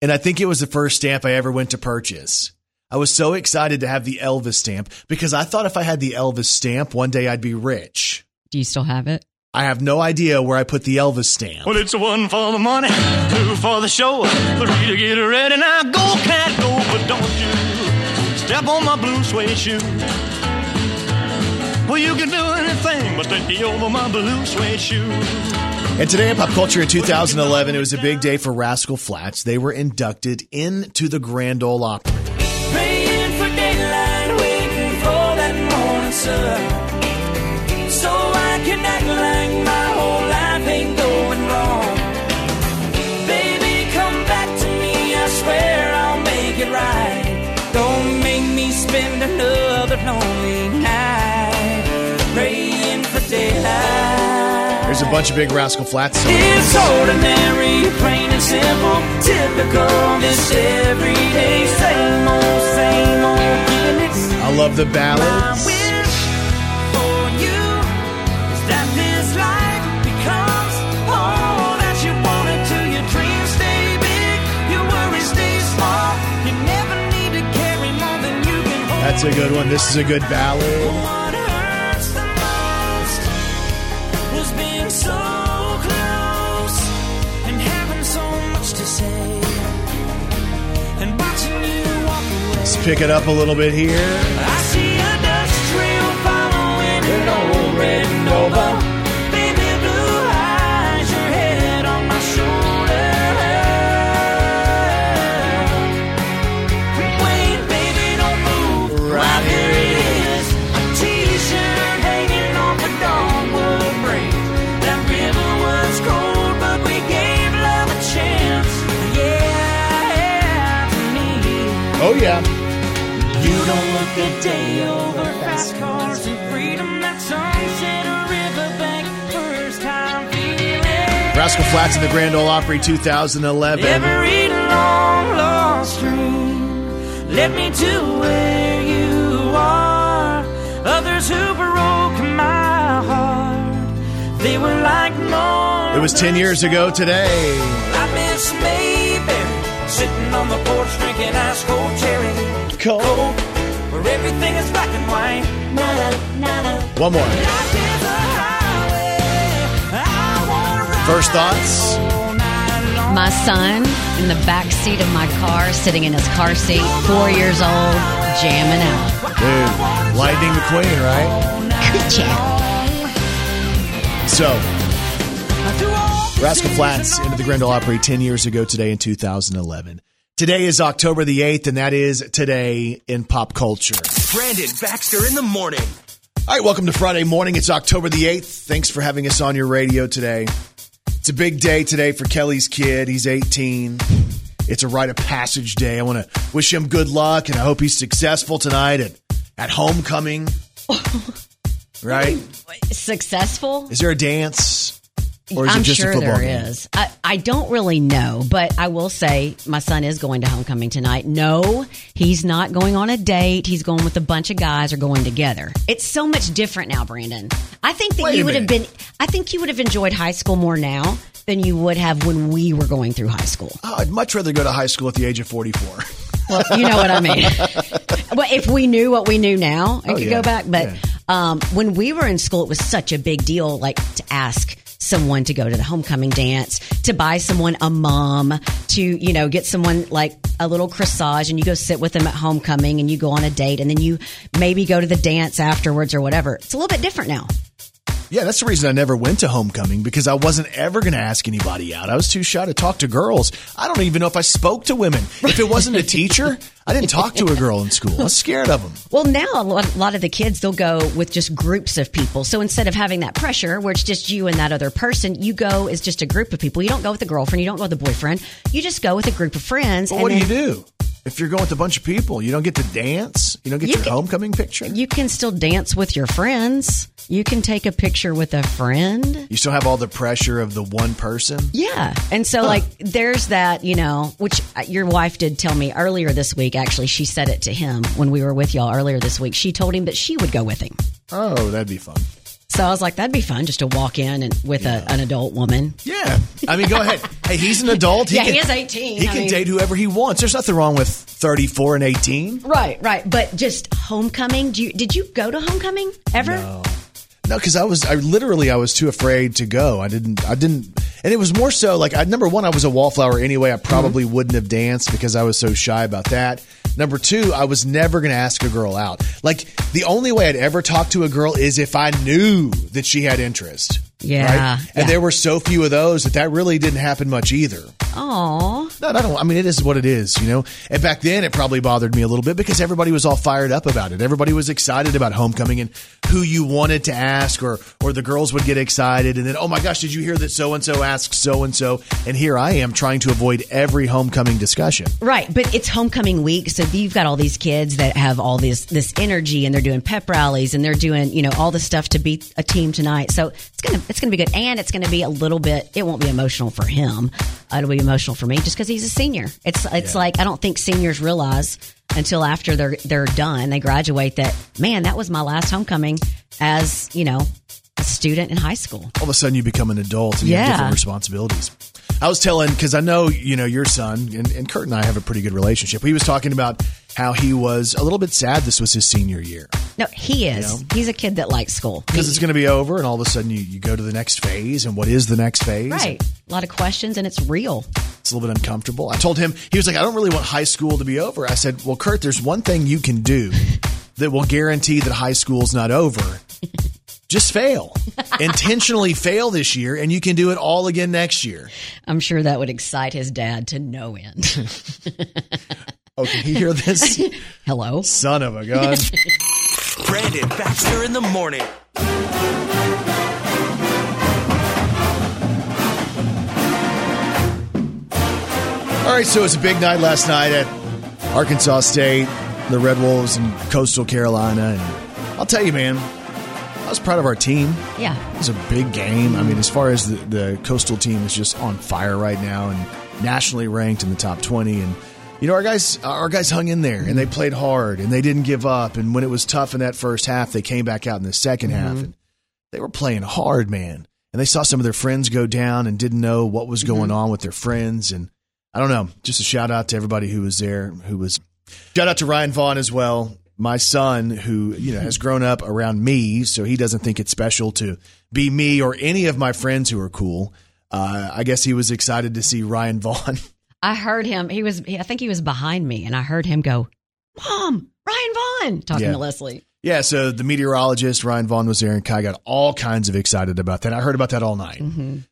And I think it was the first stamp I ever went to purchase. I was so excited to have the Elvis stamp because I thought if I had the Elvis stamp, one day I'd be rich. Do you still have it? I have no idea where I put the Elvis stamp. Well, it's one for the money, two for the show, three to get ready. Now go, cat, go, but don't you step on my blue suede shoe. Well, you can do anything but take me over my blue suede shoe. And today in pop culture in 2011, it was a big day for Rascal Flatts. They were inducted into the Grand Ole Opry. A bunch of big Rascal Flatts. It's ordinary, plain and simple, typical, this everyday, same old, same old. I love the ballads. wish for you is that this life becomes all that you want it to. Your dreams stay big, your worries stay small. You never need to carry more than you can hold. That's a good one. This is a good ballad. Pick it up a little bit here. Don't look a day over fast cars and freedom. That sunset riverbank, first time feeling. Rascal Flatts in the Grand Ole Opry 2011. Every long lost dream led me to where you are. Others who broke my heart, they were like more. It was 10 years ago today. I miss Mayberry, sitting on the porch drinking ice cold cherry. Cold. Where everything is black and white. Nada, nada. One more. Life is a highway. I wanna ride First thoughts? all night long. My son in the back seat of my car, sitting in his car seat, four years old, jamming out. Dude, Lightning McQueen, right? Good job. So, Rascal Flatts into the Grand Ole Opry 10 years ago today in 2011. Today is October the 8th, and that is today in pop culture. Brandon Baxter in the morning. All right, welcome to Friday morning. It's October the 8th. Thanks for having us on your radio today. It's a big day today for Kelly's kid. He's 18. It's a rite of passage day. I want to wish him good luck, and I hope he's successful tonight at, at homecoming. [LAUGHS] right? Successful? Is there a dance? Or is I'm it just sure a football there game? is. I, I don't really know, but I will say my son is going to homecoming tonight. No, he's not going on a date. He's going with a bunch of guys or going together. It's so much different now, Brandon. I think that Wait a you would have been. I think you would have enjoyed high school more now than you would have when we were going through high school. Oh, I'd much rather go to high school at the age of 44. Well, you know what I mean. [LAUGHS] well, if we knew what we knew now I Oh, could yeah. go back, but Yeah. um, when we were in school, it was such a big deal, like to ask someone to go to the homecoming dance, to buy someone a mom, to you know get someone like a little corsage, and you go sit with them at homecoming, and you go on a date, and then you maybe go to the dance afterwards or whatever. It's a little bit different now. Yeah, that's the reason I never went to homecoming because I wasn't ever going to ask anybody out. I was too shy to talk to girls. I don't even know if I spoke to women. If it wasn't a teacher, I didn't talk to a girl in school. I was scared of them. [LAUGHS] Well, now a lot, a lot of the kids they'll go with just groups of people. So instead of having that pressure where it's just you and that other person, you go as just a group of people. You don't go with a girlfriend. You don't go with a boyfriend. You just go with a group of friends. And what do you do? If you're going with a bunch of people, you don't get to dance. You don't get You your can- homecoming picture. You can still dance with your friends. You can take a picture with a friend. You still have all the pressure of the one person. Yeah. And so, like, there's that, you know, which your wife did tell me earlier this week. Actually, she said it to him when we were with y'all earlier this week. She told him that she would go with him. Oh, that'd be fun. So I was like, that'd be fun just to walk in and with a, an adult woman. Yeah. I mean, go ahead. [LAUGHS] Hey, he's an adult. Yeah, he is 18. He I can mean- date whoever he wants. There's nothing wrong with 34 and 18. Right, right. But just homecoming. Do you, did you go to homecoming ever? No. No, because I was, I literally, I was too afraid to go. I didn't, I didn't, and it was more so like, I, number one, I was a wallflower anyway. I mm-hmm. probably wouldn't have danced because I was so shy about that. Number two, I was never going to ask a girl out. Like, the only way I'd ever talk to a girl is if I knew that she had interest. Yeah, And yeah. there were so few of those that that really didn't happen much either. Aw. No, I don't. I mean, it is what it is, you know. And back then, it probably bothered me a little bit because everybody was all fired up about it. Everybody was excited about homecoming and who you wanted to ask, or or the girls would get excited, and then, oh my gosh, did you hear that so and so asked so and so? And here I am trying to avoid every homecoming discussion. Right, but it's homecoming week, so you've got all these kids that have all this this energy, and they're doing pep rallies, and they're doing you know all the stuff to beat a team tonight. So it's gonna it's gonna be good, and it's gonna be a little bit. It won't be emotional for him. It'll be emotional for me just because he's a senior. It's it's like I don't think seniors realize until after they're they're done, they graduate that man, that was my last homecoming as you know a student in high school. All of a sudden, you become an adult and you have different responsibilities. I was telling because I know you know your son and, and Kurt and I have a pretty good relationship. He was talking about how he was a little bit sad. This was his senior year. No, he is. You know? He's a kid that likes school. because it's going to be over, and all of a sudden you, you go to the next phase. And what is the next phase? Right. A lot of questions, and it's real. It's a little bit uncomfortable. I told him, he was like, I don't really want high school to be over. I said, Well, Kurt, there's one thing you can do that will guarantee that high school's not over. [LAUGHS] Just fail. [LAUGHS] Intentionally fail this year, and you can do it all again next year. I'm sure that would excite his dad to no end. [LAUGHS] Oh, can you hear this? [LAUGHS] Hello? Son of a gun. Brandon Baxter in the morning. All right, so it's a big night last night at Arkansas State. the Red Wolves and Coastal Carolina. And I'll tell you, man, I was proud of our team. Yeah. It was a big game. I mean, as far as the, the Coastal team is just on fire right now and nationally ranked in the top 20. And, you know, our guys, our guys hung in there and they played hard and they didn't give up. And when it was tough in that first half, they came back out in the 2nd half mm-hmm. and they were playing hard, man. And they saw some of their friends go down and didn't know what was mm-hmm. going on with their friends. And I don't know, just a shout out to everybody who was there, who was shout out to Ryan Vaughn as well. My son, who you know has grown up around me, so he doesn't think it's special to be me or any of my friends who are cool. Uh, I guess he was excited to see Ryan [LAUGHS] Vaughn. I heard him. He was. I think he was behind me, and I heard him go, "Mom, Ryan Vaughn," talking Yeah. to Leslie. Yeah, so the meteorologist Ryan Vaughn was there, and Kai got all kinds of excited about that. I heard about that all night.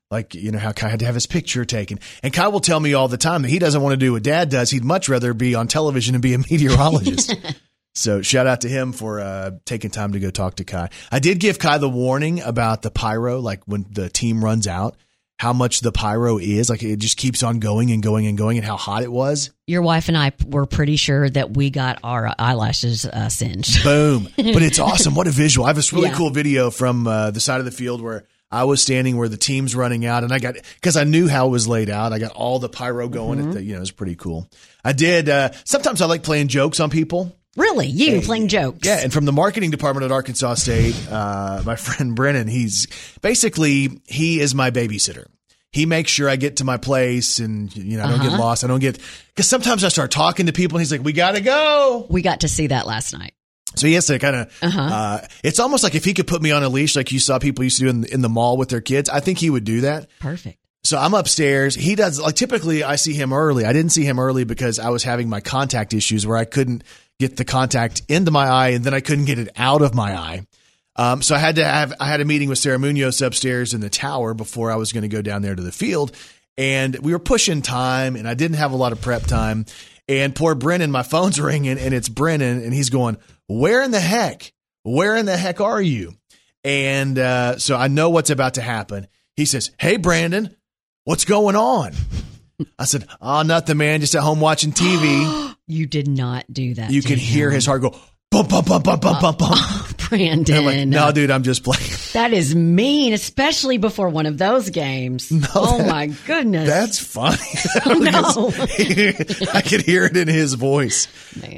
Like, you know, how Kai had to have his picture taken. And Kai will tell me all the time that he doesn't want to do what dad does. He'd much rather be on television and be a [LAUGHS] meteorologist. [LAUGHS] so shout out to him for uh, taking time to go talk to Kai. I did give Kai the warning about the pyro, like when the team runs out, how much the pyro is. Like it just keeps on going and going and going and how hot it was. Your wife and I were pretty sure that we got our eyelashes uh, singed. [LAUGHS] Boom. But it's [LAUGHS] awesome. What a visual. I have this really Yeah. cool video from uh, the side of the field where I was standing where the team's running out and I got, cause I knew how it was laid out. I got all the pyro going. Mm-hmm. At the, you know, it was pretty cool. I did, uh, sometimes I like playing jokes on people. Really, you playing jokes? Yeah, and from the marketing department at Arkansas State, uh, my [LAUGHS] friend Brennan, he's basically he is my babysitter. He makes sure I get to my place and you know I don't get Uh-huh. lost. I don't get because sometimes I start talking to people and he's like, "We got to go." We got to see that last night. So he has to kind of. Uh-huh. Uh, it's almost like if he could put me on a leash, like you saw people used to do in, in the mall with their kids. I think he would do that. Perfect. So I'm upstairs. He does like typically I see him early. I didn't see him early because I was having my contact issues where I couldn't get the contact into my eye and then I couldn't get it out of my eye. Um, so I had to have I had a meeting with Sarah Munoz upstairs in the tower before I was going to go down there to the field, and we were pushing time, and I didn't have a lot of prep time. And poor Brennan, my phone's [LAUGHS] ringing, and it's Brennan, and he's going, "Where in the heck? Where in the heck are you?" And uh, so I know what's about to happen. He says, "Hey, Brandon, what's going on?" I said, "Oh, nothing, man. Just at home watching TV." [GASPS] You did not do that. you could hear his heart go bump, bump, bump, bump, bump, bump, bump. [LAUGHS] Brandon. Like, no, dude, I'm just playing. [LAUGHS] That is mean, especially before one of those games. oh that- my goodness. That's funny. [LAUGHS] no. I could hear it in his voice.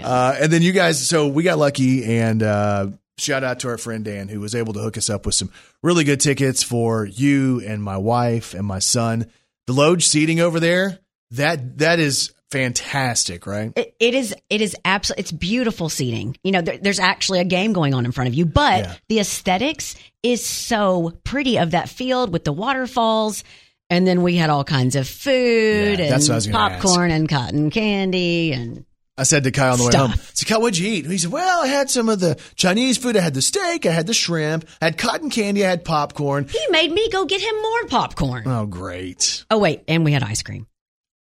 Uh, and then you guys, so we got lucky and uh, shout out to our friend Dan who was able to hook us up with some really good tickets for you and my wife and my son. The Loge seating over there, that that is fantastic, right? It, it is. It is absolutely. It's beautiful seating. You know, there, there's actually a game going on in front of you, but Yeah. the aesthetics is so pretty of that field with the waterfalls, and then we had all kinds of food Yeah, and that's what I was gonna popcorn and cotton candy and I said to Kyle on the way home, I said, Kyle, what'd you eat? He said, well, I had some of the Chinese food. I had the steak. I had the shrimp. I had cotton candy. I had popcorn. he made me go get him more popcorn. Oh, great. Oh wait, and we had ice cream.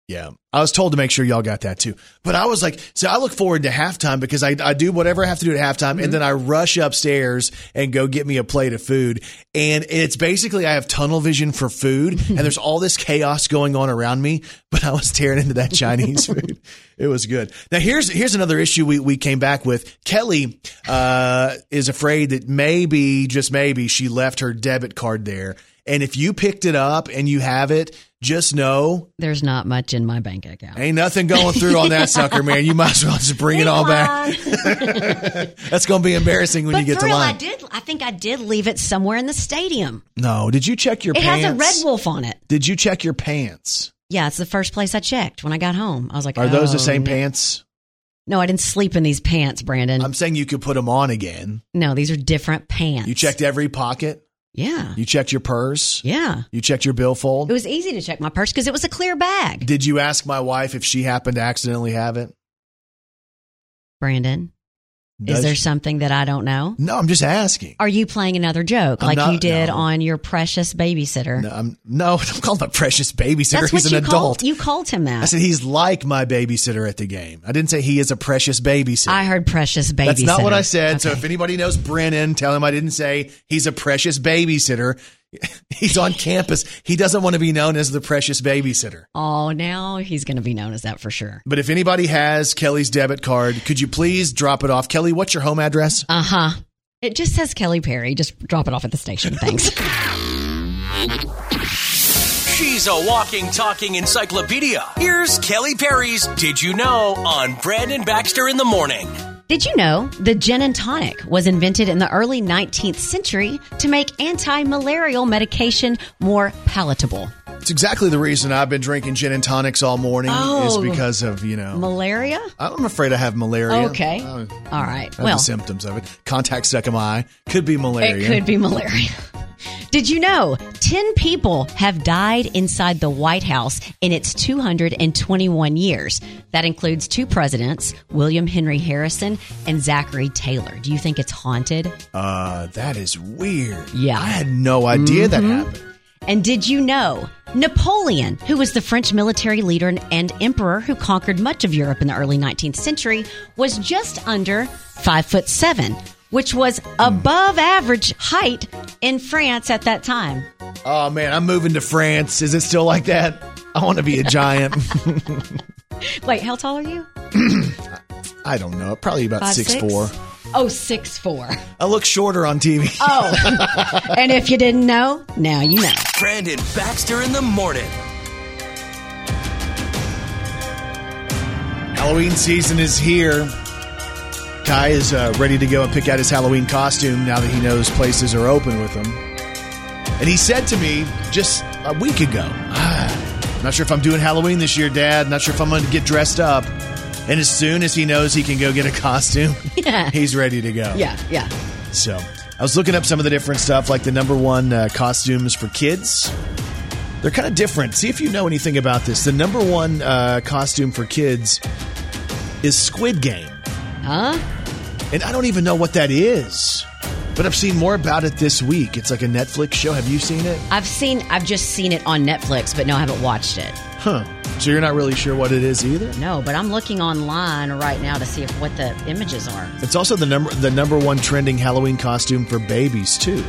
Yeah. I was told to make sure y'all got that too. But I was like, so I look forward to halftime because I, I do whatever I have to do at halftime and then I rush upstairs and go get me a plate of food. And it's basically I have tunnel vision for food [LAUGHS] and there's all this chaos going on around me, but I was tearing into that Chinese [LAUGHS] food. It was good. Now here's here's another issue we, we came back with. Kelly uh, is afraid that maybe, just maybe, she left her debit card there. And if you picked it up and you have it, just know There's not much in my bank account. Ain't nothing going through on that sucker, man. You might as well just bring it all back. [LAUGHS] That's going to be embarrassing when but you get to real, line. I did. I think I did leave it somewhere in the stadium. No, did you check your pants? It pants? has a red wolf on it. Did you check your pants? Yeah, it's the first place I checked when I got home. I was like, Are those the oh, same no. pants? No, I didn't sleep in these pants, Brandon. I'm saying you could put them on again. no, these are different pants. You checked every pocket. Yeah. You checked your purse. Yeah. You checked your billfold. It was easy to check my purse because it was a clear bag. Did you ask my wife if she happened to accidentally have it? Brandon, Does is there something that I don't know? No, I'm just asking. Are you playing another joke I'm like not- you did no. on your precious babysitter? No, I'm no, [LAUGHS] I'm calling my precious babysitter. That's He's what an you adult. called. You called him that. I said he's like my babysitter at the game. I didn't say he is a precious babysitter. I heard precious babysitter. That's not what I said. So if anybody knows Brennan, tell him I didn't say he's a precious babysitter. [LAUGHS] He's on campus. He doesn't want to be known as the precious babysitter. Oh, now he's going to be known as that for sure. But if anybody has Kelly's debit card, could you please drop it off? Kelly, what's your home address? Uh huh. It just says Kelly Perry. Just drop it off at the station. Thanks. She's a walking, talking encyclopedia. Here's Kelly Perry's Did You Know on Brandon Baxter in the Morning. Did you know the gin and tonic was invented in the early 19th century to make anti malarial medication more palatable? It's exactly the reason I've been drinking gin and tonics all morning Oh. is because of, you know, Malaria? I'm afraid I have malaria. Okay. I All right. Well, the symptoms of it. Contact my eye. Could be malaria. It could be malaria. Did you know 10 people have died inside the White House in its 221 years? That includes two presidents, William Henry Harrison and Zachary Taylor. Do you think it's haunted? Uh, that is weird. Yeah. I had no idea that Mhm. happened. And did you know Napoleon, who was the French military leader and, and emperor who conquered much of Europe in the early 19th century, was just under five foot seven, which was above average height in France at that time. Oh man, I'm moving to France. Is it still like that? I want to be a giant. [LAUGHS] Wait, how tall are you? [CLEARS THROAT] I don't know. Probably about Five, six, six? four. Oh, six four. I look shorter on TV. Oh, [LAUGHS] and if you didn't know, now you know. Brandon Baxter in the Morning. Halloween season is here. Kai is uh, ready to go and pick out his Halloween costume now that he knows places are open with him. And he said to me just a week ago, ah, not sure if I'm doing Halloween this year, Dad. Not sure if I'm going to get dressed up. And as soon as he knows he can go get a costume, [LAUGHS] Yeah. he's ready to go. Yeah, yeah. So I was looking up some of the different stuff, like the number one uh, costumes for kids. They're kind of different. See if you know anything about this. The number one uh, costume for kids is Squid Game. Huh? And I don't even know what that is. But I've seen more about it this week. It's like a Netflix show. Have you seen it? I've seen, I've just seen it on Netflix, but no, I haven't watched it. Huh. So you're not really sure what it is either? No, but I'm looking online right now to see if what the images are. It's also the number the number one trending Halloween costume for babies too.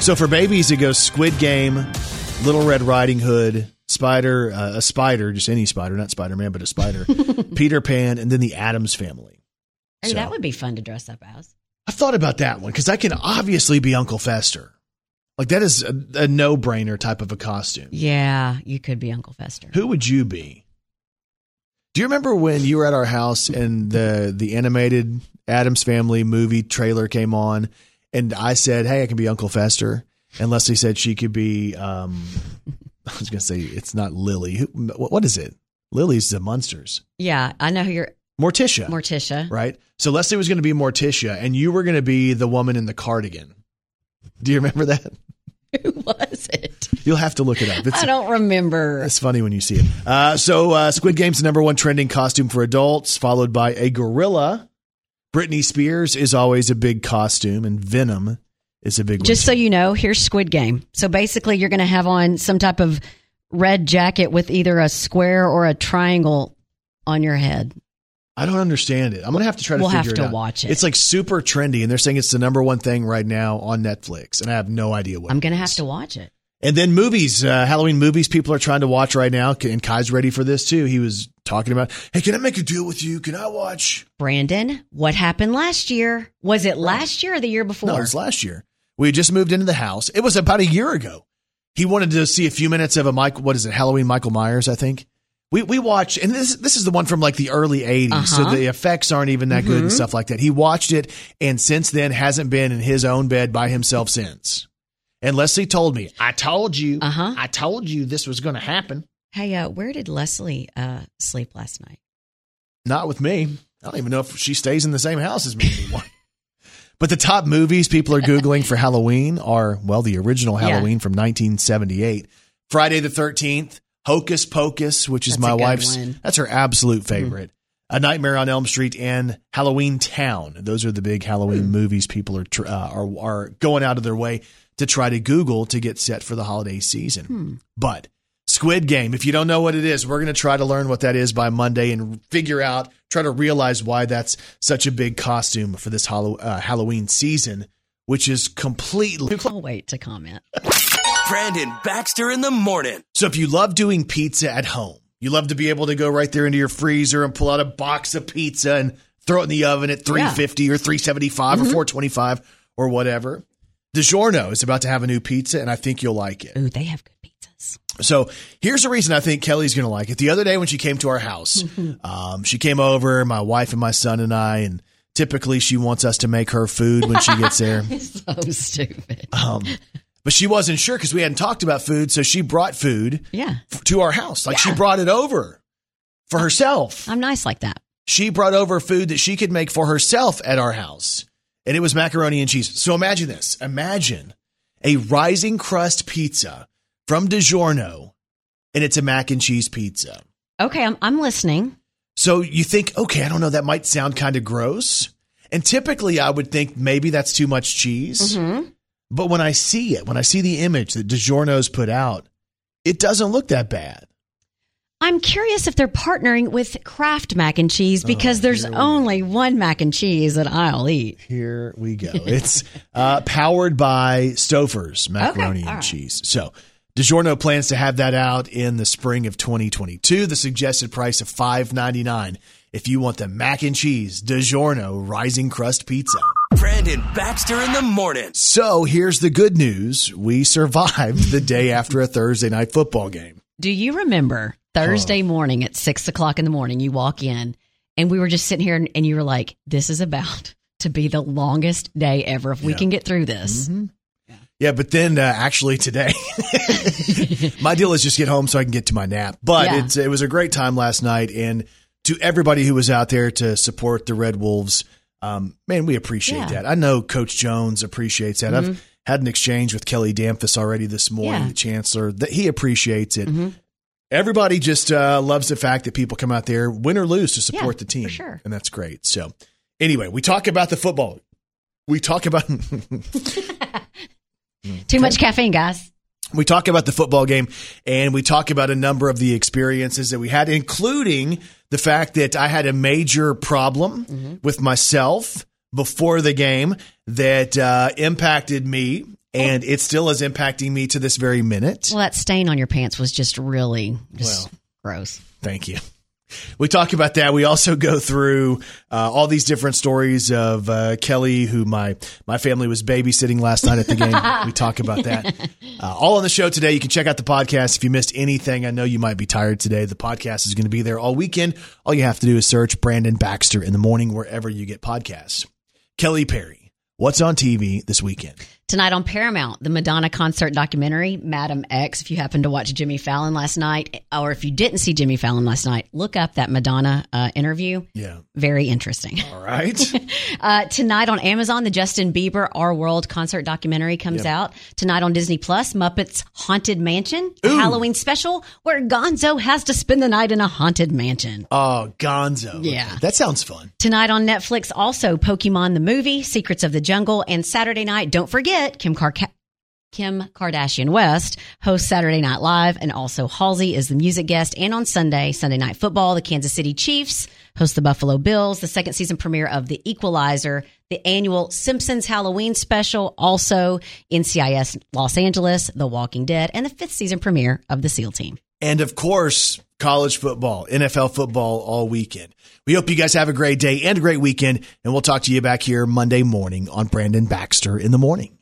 So for babies, it goes Squid Game, Little Red Riding Hood, Spider, uh, a spider, just any spider, not Spider Man, but a spider, [LAUGHS] Peter Pan, and then the Addams Family. Hey, So- that would be fun to dress up as. I've thought about that one because I can obviously be Uncle Fester. Like that is a, a no brainer type of a costume. Yeah, you could be Uncle Fester. Who would you be? Do you remember when you were at our house and the the animated Addams Family movie trailer came on, and I said, "Hey, I can be Uncle Fester," and Leslie said she could be. Um, [LAUGHS] I was going to say it's not Lily. Who, what what is it? Lily's the Munsters. Yeah, I know who you're. Morticia. Morticia. right? So Leslie was going to be Morticia, and you were going to be the woman in the cardigan. Do you remember that? [LAUGHS] Who was it? You'll have to look it up. It's, I don't remember. It's funny when you see it. Uh, so, uh, Squid Game's the number one trending costume for adults, followed by a gorilla. Britney Spears is always a big costume, and Venom is a big Just so you know, here's Squid Game. So basically, you're going to have on some type of red jacket with either a square or a triangle on your head. I don't understand it. I'm going to have to try to We'll have figure to it out. watch it. It's like super trendy, and they're saying it's the number one thing right now on Netflix, and I have no idea what. I'm going to have to watch it. And then movies, uh, Halloween movies people are trying to watch right now. And Kai's ready for this too. He was talking about, hey, can I make a deal with you? Can I watch? Brandon, what happened last year? Was it last year or the year before? No, it was last year. We had just moved into the house. It was about a year ago. He wanted to see a few minutes of a Mike. what is it, Halloween Michael Myers, I think. We, we watched, and this, this is the one from like the early 80s, so Uh-huh. the effects aren't even that good and Mhm. stuff like that. He watched it, and since then hasn't been in his own bed by himself since. And Leslie told me, I told you, uh-huh. I told you this was going to happen. Hey, uh, where did Leslie uh, sleep last night? Not with me. I don't even know if she stays in the same house as me anymore. [LAUGHS] but the top movies people are Googling for Halloween are, well, the original Yeah. Halloween from 1978, Friday the 13th, Hocus Pocus, which is That's my wife's, one. Mm-hmm. that's her absolute favorite. A Nightmare on Elm Street and Halloween Town. Those are the big Halloween Hmm. movies people are, tr- uh, are are going out of their way to try to Google to get set for the holiday season. Hmm. But Squid Game, if you don't know what it is, we're going to try to learn what that is by Monday and figure out, try to realize why that's such a big costume for this uh, Halloween season, which is completely. I'll wait to comment. [LAUGHS] Brandon Baxter in the morning. So if you love doing pizza at home, you love to be able to go right there into your freezer and pull out a box of pizza and throw it in the oven at 350 or 375 or 425 or whatever. DiGiorno is about to have a new pizza and I think you'll like it. Ooh, they have good pizzas. So here's the reason I think Kelly's going to like it. The other day when she came to our house, [LAUGHS] um, she came over, my wife and my son and I, and typically she wants us to make her food when she gets there. [LAUGHS] so stupid. Um, but she wasn't sure because we hadn't talked about food, so she brought food Yeah. f- to our house. Like she brought it over for herself. I'm nice like that. She brought over food that she could make for herself at our house, and it was macaroni and cheese. So imagine this: imagine a rising crust pizza from DiGiorno, and it's a mac and cheese pizza. Okay, I'm, I'm listening. So you think, okay, I don't know, that might sound kind of gross. And typically I would think maybe that's too much cheese. Mm-hmm. But when I see it, when I see the image that DiGiorno's put out, it doesn't look that bad. I'm curious if they're partnering with Kraft mac and cheese because there's only one mac and cheese that I'll eat. Here we go. It's uh, powered by Stouffer's macaroni Okay, and right. cheese. So DiGiorno plans to have that out in the spring of 2022. The suggested price of $5.99 if you want the mac and cheese DiGiorno rising crust pizza. Brandon Baxter in the morning. So here's the good news. We survived the day after a Thursday night football game. Do you remember Thursday morning at six o'clock in the morning? You walk in and we were just sitting here and, and you were like, this is about [LAUGHS] to be the longest day ever. If we Yeah. can get through this. Yeah, but then uh, actually today, [LAUGHS] [LAUGHS] my deal is just get home so I can get to my nap. But Yeah. it's, it was a great time last night, and to everybody who was out there to support the Red Wolves, um, man, we appreciate Yeah. that. I know Coach Jones appreciates that. Mhm. I've had an exchange with Kelly Damphousse already this morning, Yeah. the Chancellor, that he appreciates it. Mhm. Everybody just uh, loves the fact that people come out there, win or lose, to support Yeah, the team, for sure. and that's great. So, anyway, we talk about the football. We talk about [LAUGHS] [LAUGHS] Too much caffeine, guys. we talk about the football game and we talk about a number of the experiences that we had, including the fact that I had a major problem with myself before the game that uh, impacted me, and it still is impacting me to this very minute. Well, that stain on your pants was just really just Well. gross. Thank you. We talk about that. We also go through uh, all these different stories of uh, Kelly, who my my family was babysitting last night at the game. [LAUGHS] we talk about that. Uh, all on the show today. You can check out the podcast if you missed anything. I know you might be tired today. The podcast is going to be there all weekend. All you have to do is search Brandon Baxter in the morning wherever you get podcasts. Kelly Perry, what's on TV this weekend? Tonight on Paramount, the Madonna concert documentary, Madame X. If you happened to watch Jimmy Fallon last night, or if you didn't see Jimmy Fallon last night, look up that Madonna uh, interview. Yeah. Very interesting. All right. [LAUGHS] Uh, tonight on Amazon, the Justin Bieber Our World concert documentary comes out. Tonight on Disney Plus, Muppets Haunted Mansion, a Halloween special where Gonzo has to spend the night in a haunted mansion. Oh, Gonzo. Yeah. That sounds fun. Tonight on Netflix, also Pokemon the movie, Secrets of the Jungle, and Saturday night, don't forget Kim Karka- Kim Kardashian West hosts Saturday Night Live, and also Halsey is the music guest. And on Sunday, Sunday Night Football, the Kansas City Chiefs host the Buffalo Bills, the second season premiere of The Equalizer, the annual Simpsons Halloween special, also NCIS Los Angeles, The Walking Dead, and the fifth season premiere of The SEAL Team. And of course, college football, NFL football all weekend. We hope you guys have a great day and a great weekend. And we'll talk to you back here Monday morning on Brandon Baxter in the morning.